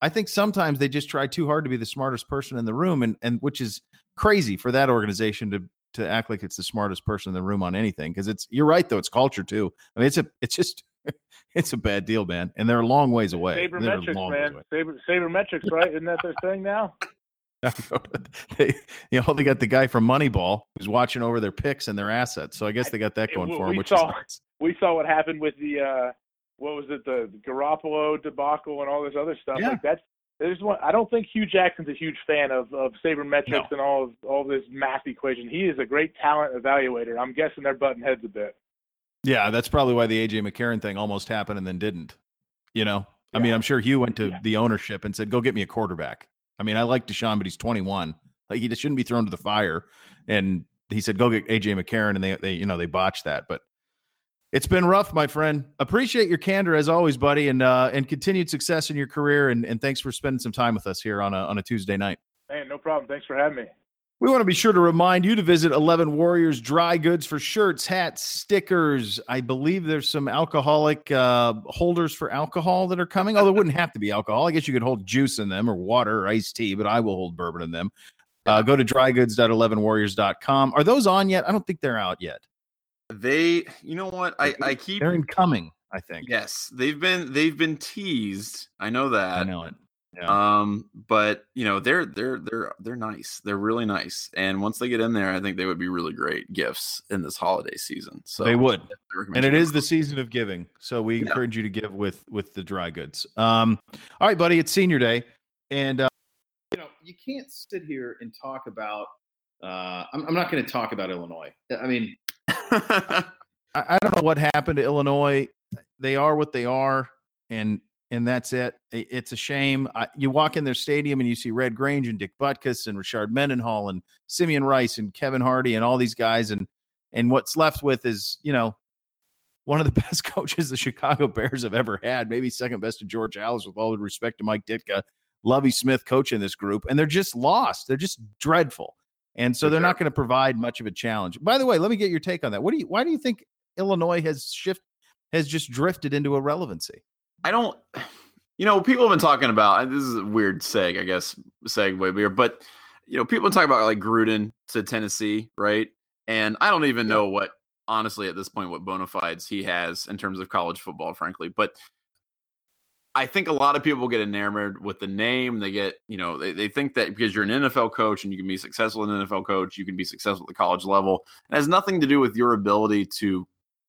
I think sometimes they just try too hard to be the smartest person in the room and and which is crazy for that organization to to act like it's the smartest person in the room on anything because it's you're right though it's culture too i mean it's a it's just it's a bad deal man and they're a long ways away Sabermetrics, man. Saber Sabermetrics, right? Isn't that their thing now? they, you know they got the guy from moneyball who's watching over their picks and their assets so i guess they got that going we- for them we which saw- is nice. We saw what happened with the uh what was it, the Garoppolo debacle and all this other stuff. Yeah. Like that's there's one I don't think Hue Jackson's a huge fan of of sabermetrics No. and all of all this math equation. He is a great talent evaluator. I'm guessing they're butting heads a bit. yeah that's probably why the aj mccarron thing almost happened and then didn't you know i mean i'm sure hue went to Yeah. the ownership and said go get me a quarterback i mean i like deshaun but he's 21 like he just shouldn't be thrown to the fire and he said go get aj mccarron and they, they you know they botched that but it's been rough my friend appreciate your candor as always buddy and uh and continued success in your career and, and thanks for spending some time with us here on a on a tuesday night Hey, no problem. Thanks for having me. we want to be sure to remind you to visit 11 Warriors Dry Goods for shirts, hats, stickers. I believe there's some alcoholic uh, holders for alcohol that are coming. Although it wouldn't have to be alcohol. I guess you could hold juice in them or water or iced tea, but I will hold bourbon in them. Uh, go to drygoods.11warriors.com. Are those on yet? I don't think they're out yet. They, you know what? I I keep They're incoming, I think. yes, they've been they've been teased. I know that. I know it. Yeah. Um, but you know they're they're they're they're nice. They're really nice, and once they get in there, I think they would be really great gifts in this holiday season. So they would. and it is the season of giving so we Yeah. encourage you to give with with the dry goods um all right buddy it's senior day and uh you know you can't sit here and talk about uh i'm, I'm not going to talk about illinois i mean. I, I don't know what happened to illinois. They are what they are and and that's it. It's a shame. I, you walk in their stadium and you see red grange and dick butkus and rashard mendenhall and simeon rice and kevin hardy and all these guys and and what's left with is you know one of the best coaches the Chicago Bears have ever had, maybe second best to George Halas, with all the respect to Mike Ditka, Lovie Smith coaching this group, and they're just lost. They're just dreadful, and so For they're not going to provide much of a challenge. By the way, let me get your take on that. What do you? Why do you think Illinois has shift has just drifted into irrelevancy? I don't. You know, people have been talking about. and This is a weird seg, I guess, segue here, but you know, people talk about like Gruden to Tennessee, right? And I don't even know what, honestly, at this point, what bona fides he has in terms of college football, frankly. But I think a lot of people get enamored with the name. They get, you know, they, they think that because you're an NFL coach and you can be successful as an NFL coach, you can be successful at the college level. It has nothing to do with your ability to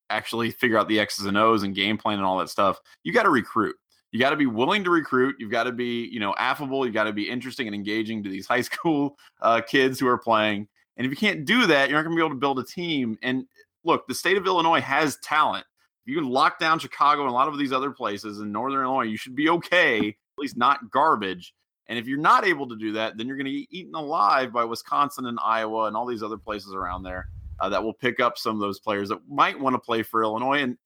actually figure out the X's and O's and game plan and all that stuff. You got to recruit. You got to be willing to recruit. You've got to be, you know, affable. You got to be interesting and engaging to these high school uh, kids who are playing. And if you can't do that, you're not going to be able to build a team. And look, the state of Illinois has talent. If you can lock down Chicago and a lot of these other places in Northern Illinois, you should be okay, at least not garbage. And if you're not able to do that, then you're going to get eaten alive by Wisconsin and Iowa and all these other places around there uh, that will pick up some of those players that might want to play for Illinois. And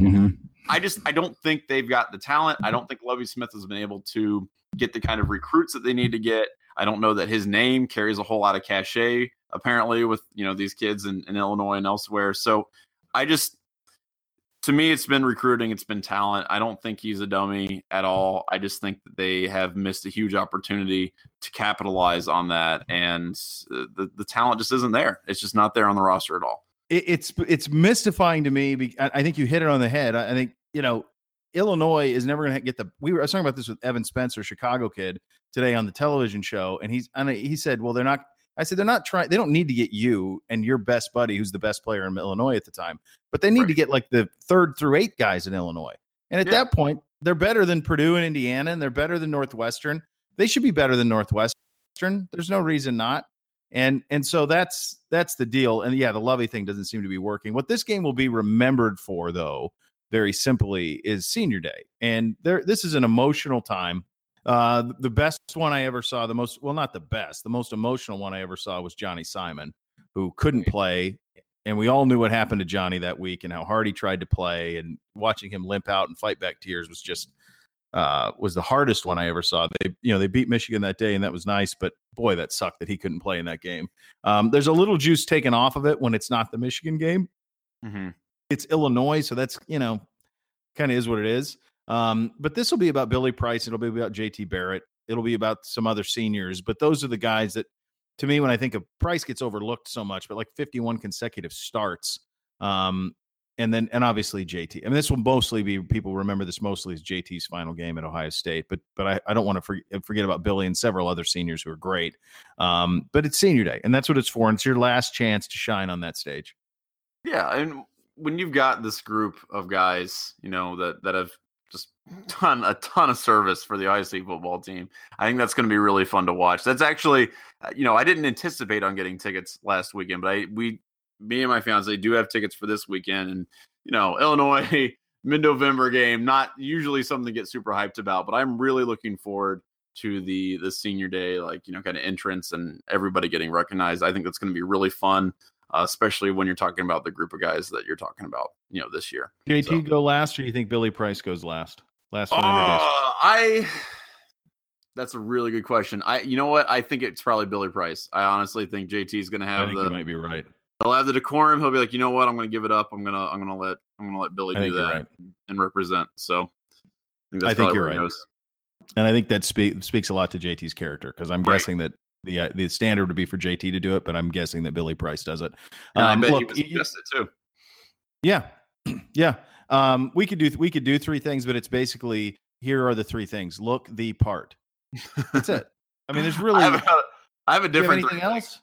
I just I don't think they've got the talent. I don't think Lovie Smith has been able to get the kind of recruits that they need to get. I don't know that his name carries a whole lot of cachet apparently with you know these kids in, in Illinois and elsewhere. So I just to me it's been recruiting, it's been talent. I don't think he's a dummy at all. I just think that they have missed a huge opportunity to capitalize on that and the the talent just isn't there. It's just not there on the roster at all. it, it's it's mystifying to me. I, think you hit it on the head. I, I think you know Illinois is never going to get the. We were I was talking about this with Evan Spencer, Chicago kid, today on the television show, and he's and he said, "Well, they're not." I said, "They're not trying. They don't need to get you and your best buddy, who's the best player in Illinois at the time, but they need to get like the third through eight guys in Illinois. And at Yeah. that point, they're better than Purdue and Indiana, and they're better than Northwestern. They should be better than Northwestern. There's no reason not. And and so that's that's the deal. And yeah, the Lovie thing doesn't seem to be working. What this game will be remembered for, though, very simply, is Senior Day. And there, this is an emotional time. Uh, the best one I ever saw, the most well, not the best, the most emotional one I ever saw was Johnny Simon, who couldn't play. And we all knew what happened to Johnny that week and how hard he tried to play. And watching him limp out and fight back tears was just uh, was the hardest one I ever saw. They, you know, they beat Michigan that day, and that was nice. But boy, that sucked that he couldn't play in that game. Um, there's a little juice taken off of it when it's not the Michigan game. Mm-hmm. It's Illinois, so that's you know, kind of is what it is. Um, but this will be about Billy Price. It'll be about JT Barrett. It'll be about some other seniors. But those are the guys that, to me, when I think of Price, gets overlooked so much. But like 51 consecutive starts. Um, and then and obviously JT. I mean, this will mostly be people remember this mostly as JT's final game at Ohio State, but but I, I don't want to forget, forget about Billy and several other seniors who are great. Um, but it's senior day, and that's what it's for. And it's your last chance to shine on that stage. Yeah, and when you've got this group of guys, you know that that have done a ton of service for the State football team, I think that's going to be really fun to watch. That's actually, uh, you know, I didn't anticipate on getting tickets last weekend, but I we me and my fiance do have tickets for this weekend, and you know, Illinois mid-November game, not usually something to get super hyped about, but I'm really looking forward to the the senior day, like you know, kind of entrance and everybody getting recognized. I think that's going to be really fun, uh, especially when you're talking about the group of guys that you're talking about, you know, this year. JT so. go last, or do you think Billy Price goes last? Last. Uh, I. That's a really good question. I, you know what? I think it's probably Billy Price. I honestly think JT is going to have the. You might be right he'll have the decorum. He'll be like, you know what? I'm going to give it up. I'm gonna I'm gonna let I'm gonna let Billy do that right. and represent. So I think, I think you're right. And I think that spe- speaks a lot to JT's character because I'm right. guessing that the uh, the standard would be for JT to do it, but I'm guessing that Billy Price does it. Um, I bet look, he was it too. Yeah, yeah. Um, we could do we could do three things, but it's basically here are the three things. Look the part. That's it. I mean, there's really. I have a, I have a different. anything else?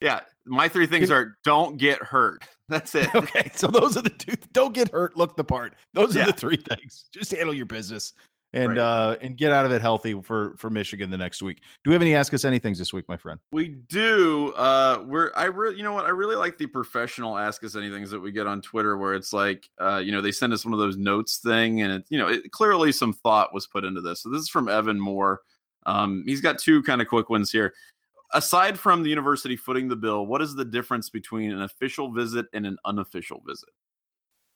Yeah, my three things are don't get hurt. That's it. Okay, so those are the two. Don't get hurt. Look the part. Those yeah. are the three things. Just handle your business and right. uh and get out of it healthy for for Michigan the next week. Do we have any ask us anythings this week, my friend? We do. Uh we're I really you know what I really like the professional ask us anythings that we get on Twitter where it's like uh you know they send us one of those notes thing and it you know it, clearly some thought was put into this. So this is from Evan Moore. Um he's got two kind of quick ones here aside from the university footing the bill, what is the difference between an official visit and an unofficial visit?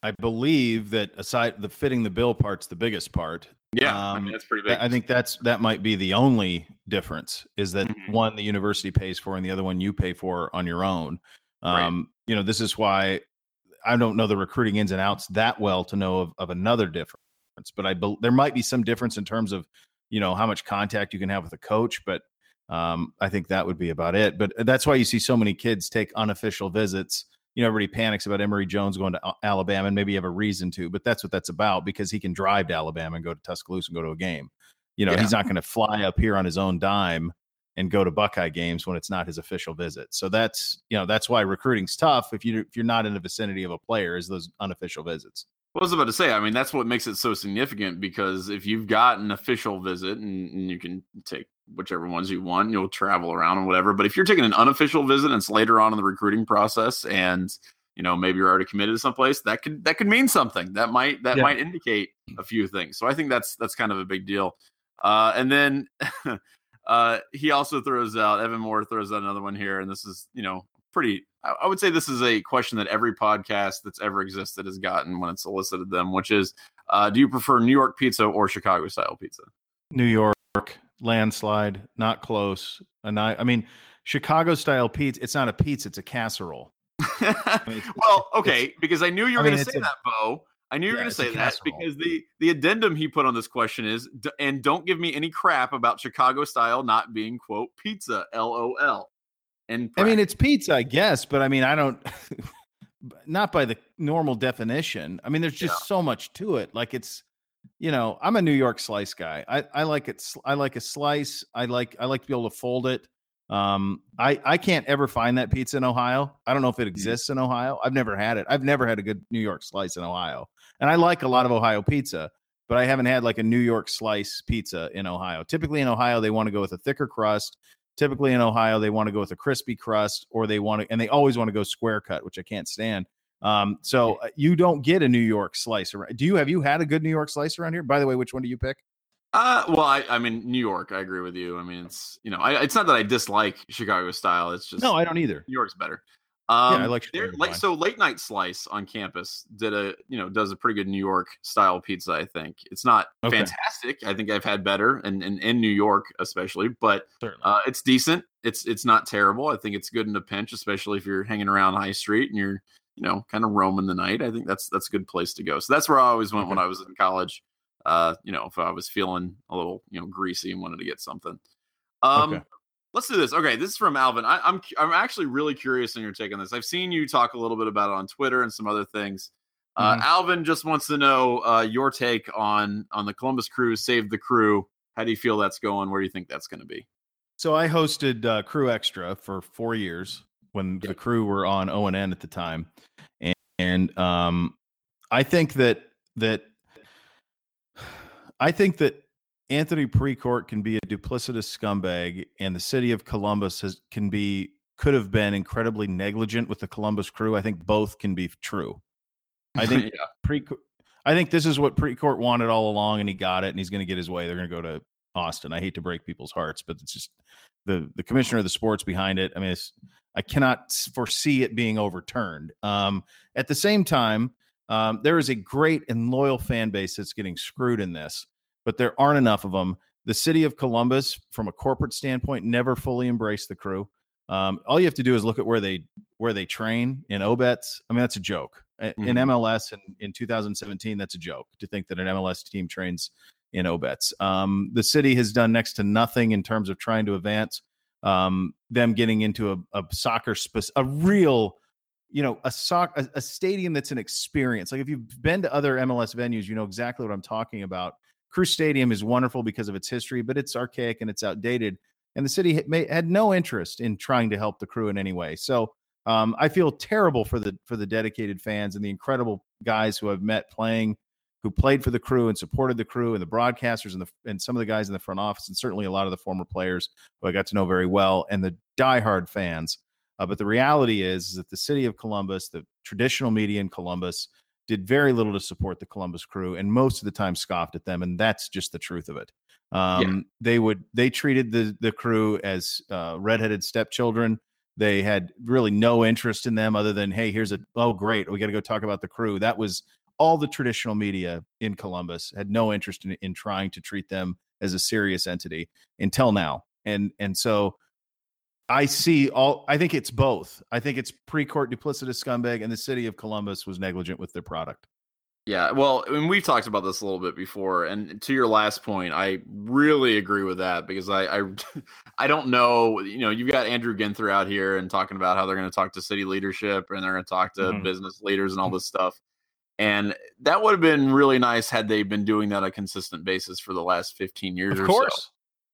I believe that aside the fitting the bill part's the biggest part. Yeah, um, I mean, that's pretty big. I think that's that might be the only difference is that mm-hmm. one the university pays for and the other one you pay for on your own. Um, right. You know, this is why I don't know the recruiting ins and outs that well to know of, of another difference, but I be, there might be some difference in terms of you know how much contact you can have with a coach, but um, I think that would be about it. But that's why you see so many kids take unofficial visits. You know, everybody panics about Emory Jones going to uh, Alabama, and maybe you have a reason to, but that's what that's about because he can drive to Alabama and go to Tuscaloosa and go to a game. You know, yeah. he's not going to fly up here on his own dime and go to Buckeye games when it's not his official visit. So that's you know that's why recruiting's tough if you if you're not in the vicinity of a player is those unofficial visits. Well, I was about to say, I mean, that's what makes it so significant because if you've got an official visit and, and you can take whichever ones you want. You'll travel around and whatever. But if you're taking an unofficial visit and it's later on in the recruiting process and you know maybe you're already committed to someplace, that could that could mean something. That might that yeah. might indicate a few things. So I think that's that's kind of a big deal. Uh, and then uh, he also throws out Evan Moore throws out another one here, and this is you know pretty. I, I would say this is a question that every podcast that's ever existed has gotten when it's solicited them, which is, uh, do you prefer New York pizza or Chicago style pizza? New York landslide, not close. And I, I mean, Chicago style pizza. It's not a pizza; it's a casserole. I mean, it's, well, okay, because I knew you were going to say a, that, Bo. I knew you were going to say that because the the addendum he put on this question is, and don't give me any crap about Chicago style not being quote pizza, lol. And I mean, it's pizza, I guess, but I mean, I don't. not by the normal definition. I mean, there's just yeah. so much to it. Like it's you know, I'm a New York slice guy. I, I like it. I like a slice. I like I like to be able to fold it. Um, I I can't ever find that pizza in Ohio. I don't know if it mm-hmm. exists in Ohio. I've never had it. I've never had a good New York slice in Ohio, and I like a lot of Ohio pizza, but I haven't had like a New York slice pizza in Ohio. Typically in Ohio, they want to go with a thicker crust. typically in Ohio, they want to go with a crispy crust or they want to, and they always want to go square cut, which I can't stand. Um, so uh, you don't get a New York slice. Around. Do you have you had a good New York slice around here? By the way, which one do you pick? Uh, well, I, I mean, New York. I agree with you. I mean, it's you know, I, it's not that I dislike Chicago style. It's just no, I don't either. New York's better. Um, yeah, I like like so late night slice on campus did a you know does a pretty good New York style pizza. I think it's not okay. fantastic. I think I've had better and in, in, in, New York especially, but uh, it's decent. It's it's not terrible. I think it's good in a pinch, especially if you're hanging around High Street and you're you know kind of roaming the night. I think that's that's a good place to go. So that's where I always went okay. when I was in college. Uh, you know, if I was feeling a little you know greasy and wanted to get something. Um, okay. Let's do this. Okay, this is from Alvin. I, am I'm, I'm actually really curious on your take on this. I've seen you talk a little bit about it on Twitter and some other things. Uh, mm-hmm. Alvin just wants to know uh, your take on on the Columbus Crew Save the Crew. How do you feel that's going? Where do you think that's going to be? So I hosted uh, Crew Extra for four years when yep. the crew were on O and N at the time, and, and um, I think that that I think that Anthony Precourt can be a duplicitous scumbag, and the city of Columbus has, can be could have been incredibly negligent with the Columbus crew. I think both can be true. I think yeah. pre I think this is what Precourt wanted all along, and he got it, and he's going to get his way. They're going to go to Austin. I hate to break people's hearts, but it's just the the commissioner of the sports behind it. I mean, I cannot foresee it being overturned. Um, at the same time, um, there is a great and loyal fan base that's getting screwed in this but there aren't enough of them. The city of Columbus, from a corporate standpoint, never fully embraced the crew. Um, all you have to do is look at where they where they train in Obetz. I mean, that's a joke. Mm-hmm. In MLS in, in 2017, that's a joke to think that an MLS team trains in Obetz. Um, the city has done next to nothing in terms of trying to advance um, them getting into a, a soccer, spe- a real, you know, a soc, a, a stadium that's an experience. Like if you've been to other MLS venues, you know exactly what I'm talking about. Crew Stadium is wonderful because of its history, but it's archaic and it's outdated. And the city had no interest in trying to help the crew in any way. So um, I feel terrible for the for the dedicated fans and the incredible guys who I've met playing, who played for the crew and supported the crew, and the broadcasters and the and some of the guys in the front office, and certainly a lot of the former players who I got to know very well, and the diehard fans. Uh, but the reality is, is that the city of Columbus, the traditional media in Columbus, did very little to support the Columbus crew and most of the time scoffed at them. And that's just the truth of it. Um, yeah. They would, they treated the, the crew as uh, redheaded stepchildren. They had really no interest in them other than, hey, here's a, oh, great, we got to go talk about the crew. That was all the traditional media in Columbus had no interest in, in trying to treat them as a serious entity until now. And, and so, I see all. I think it's both. I think it's Precourt duplicitous scumbag, and the city of Columbus was negligent with their product. Yeah, well, I mean, we've talked about this a little bit before, and to your last point, I really agree with that because I, I, I don't know. You know, you've got Andrew Ginther out here and talking about how they're going to talk to city leadership and they're going to talk to mm-hmm. business leaders and all this stuff, and that would have been really nice had they been doing that on a consistent basis for the last fifteen years. Of course. So.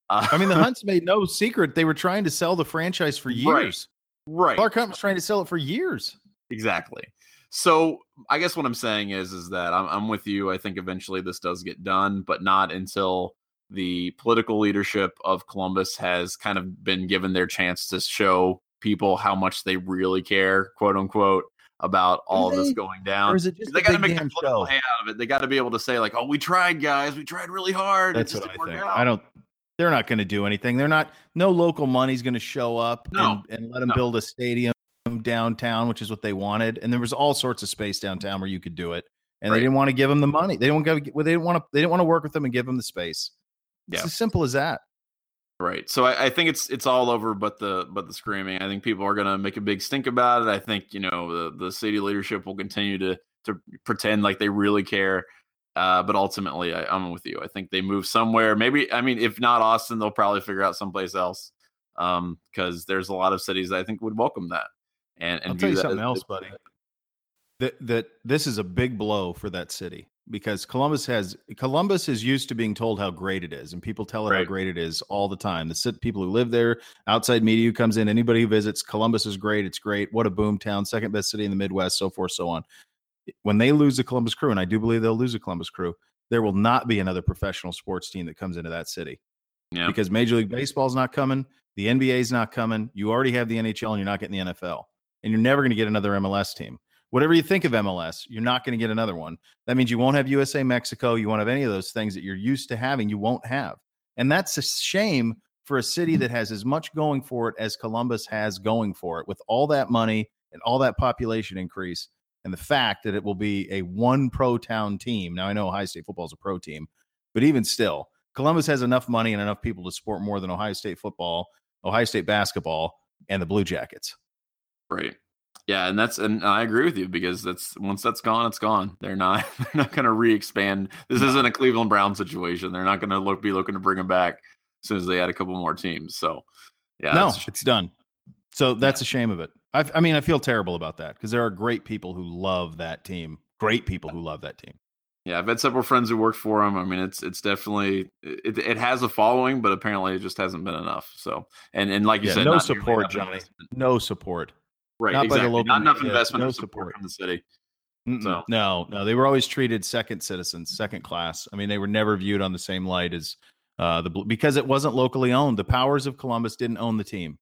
Uh, I mean, the Hunts made no secret they were trying to sell the franchise for years. Right. right. Clark Hunt was trying to sell it for years. Exactly. So I guess what I'm saying is, is that I'm, I'm with you. I think eventually this does get done, but not until the political leadership of Columbus has kind of been given their chance to show people how much they really care, quote unquote, about all they, this going down. they got to make a political hand out of it. They got to be able to say like, "Oh, we tried, guys. We tried really hard." That's what I think. Out. I don't they're not going to do anything. They're not. No local money's going to show up no, and, and, let them no. build a stadium downtown, which is what they wanted. And there was all sorts of space downtown where you could do it, and right. they didn't want to give them the money. They don't go. Well, they didn't want to. They didn't want to work with them and give them the space. It's as simple as that. Right. So I, I, think it's it's all over, but the but the screaming. I think people are going to make a big stink about it. I think you know the the city leadership will continue to to pretend like they really care. Uh, but ultimately, I, am with you. I think they move somewhere. Maybe, I mean, if not Austin, they'll probably figure out someplace else. Um, because there's a lot of cities that I think would welcome that. And, and I'll tell you something else, buddy. That that this is a big blow for that city because Columbus has Columbus is used to being told how great it is, and people tell it right. how great it is all the time. The people who live there, outside media who comes in, anybody who visits, Columbus is great. It's great. What a boom town, second best city in the Midwest, so forth, so on when they lose the Columbus Crew, and I do believe they'll lose the Columbus Crew, there will not be another professional sports team that comes into that city. Yeah. Because Major League Baseball is not coming, The NBA is not coming. You already have the NHL and you're not getting the NFL. And you're never going to get another MLS team. Whatever you think of MLS, you're not going to get another one. That means you won't have USA Mexico. You won't have any of those things that you're used to having. You won't have. And that's a shame for a city that has as much going for it as Columbus has going for it with all that money and all that population increase and the fact that it will be a one pro town team. Now I know Ohio State football is a pro team, but even still, Columbus has enough money and enough people to support more than Ohio State football, Ohio State basketball, and the Blue Jackets. Right. Yeah, and that's and I agree with you because that's once that's gone, it's gone. They're not they're not going to re-expand. This isn't a Cleveland Brown situation. They're not going to look be looking to bring them back as soon as they add a couple more teams. So, yeah, no, it's done. So that's yeah. a shame of it. I, I mean, I feel terrible about that because there are great people who love that team. Great people who love that team. Yeah, I've had several friends who worked for him. I mean, it's it's definitely it, it has a following, but apparently it just hasn't been enough. So, and and like you yeah, said, no support, Johnny. No support. Right, not exactly. Local, not enough investment, no support. support from the city. So. No, no, they were always treated second citizens, second class. I mean, they were never viewed on the same light as uh, the because it wasn't locally owned. The powers of Columbus didn't own the team.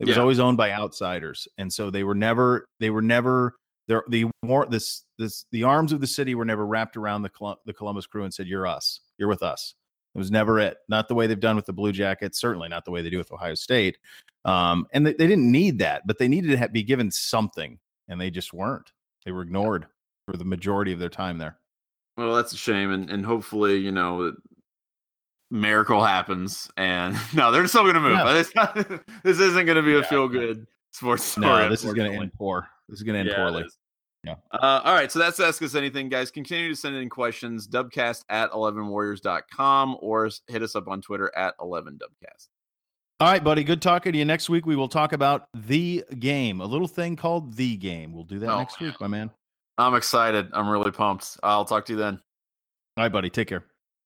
It was yeah. always owned by outsiders, and so they were never they were never there. The more this this the arms of the city were never wrapped around the the Columbus crew and said, "You're us. You're with us." It was never it. Not the way they've done with the Blue Jackets. Certainly not the way they do with Ohio State. Um, and they, they, didn't need that, but they needed to have, be given something, and they just weren't. They were ignored for the majority of their time there. Well, that's a shame, and and hopefully, you know, miracle happens, and no, they're still going to move. Yeah. Not, this isn't going to be a feel good sports story. No, this is going to end poor. This is going to end yeah, poorly. Yeah. Uh, all right. So that's Ask Us Anything, guys. Continue to send in questions, dubcast at 11warriors.com or hit us up on Twitter at 11dubcast. All right, buddy. Good talking to you. Next week, we will talk about the game, a little thing called the game. We'll do that oh, next week, my man. I'm excited. I'm really pumped. I'll talk to you then. All right, buddy. Take care.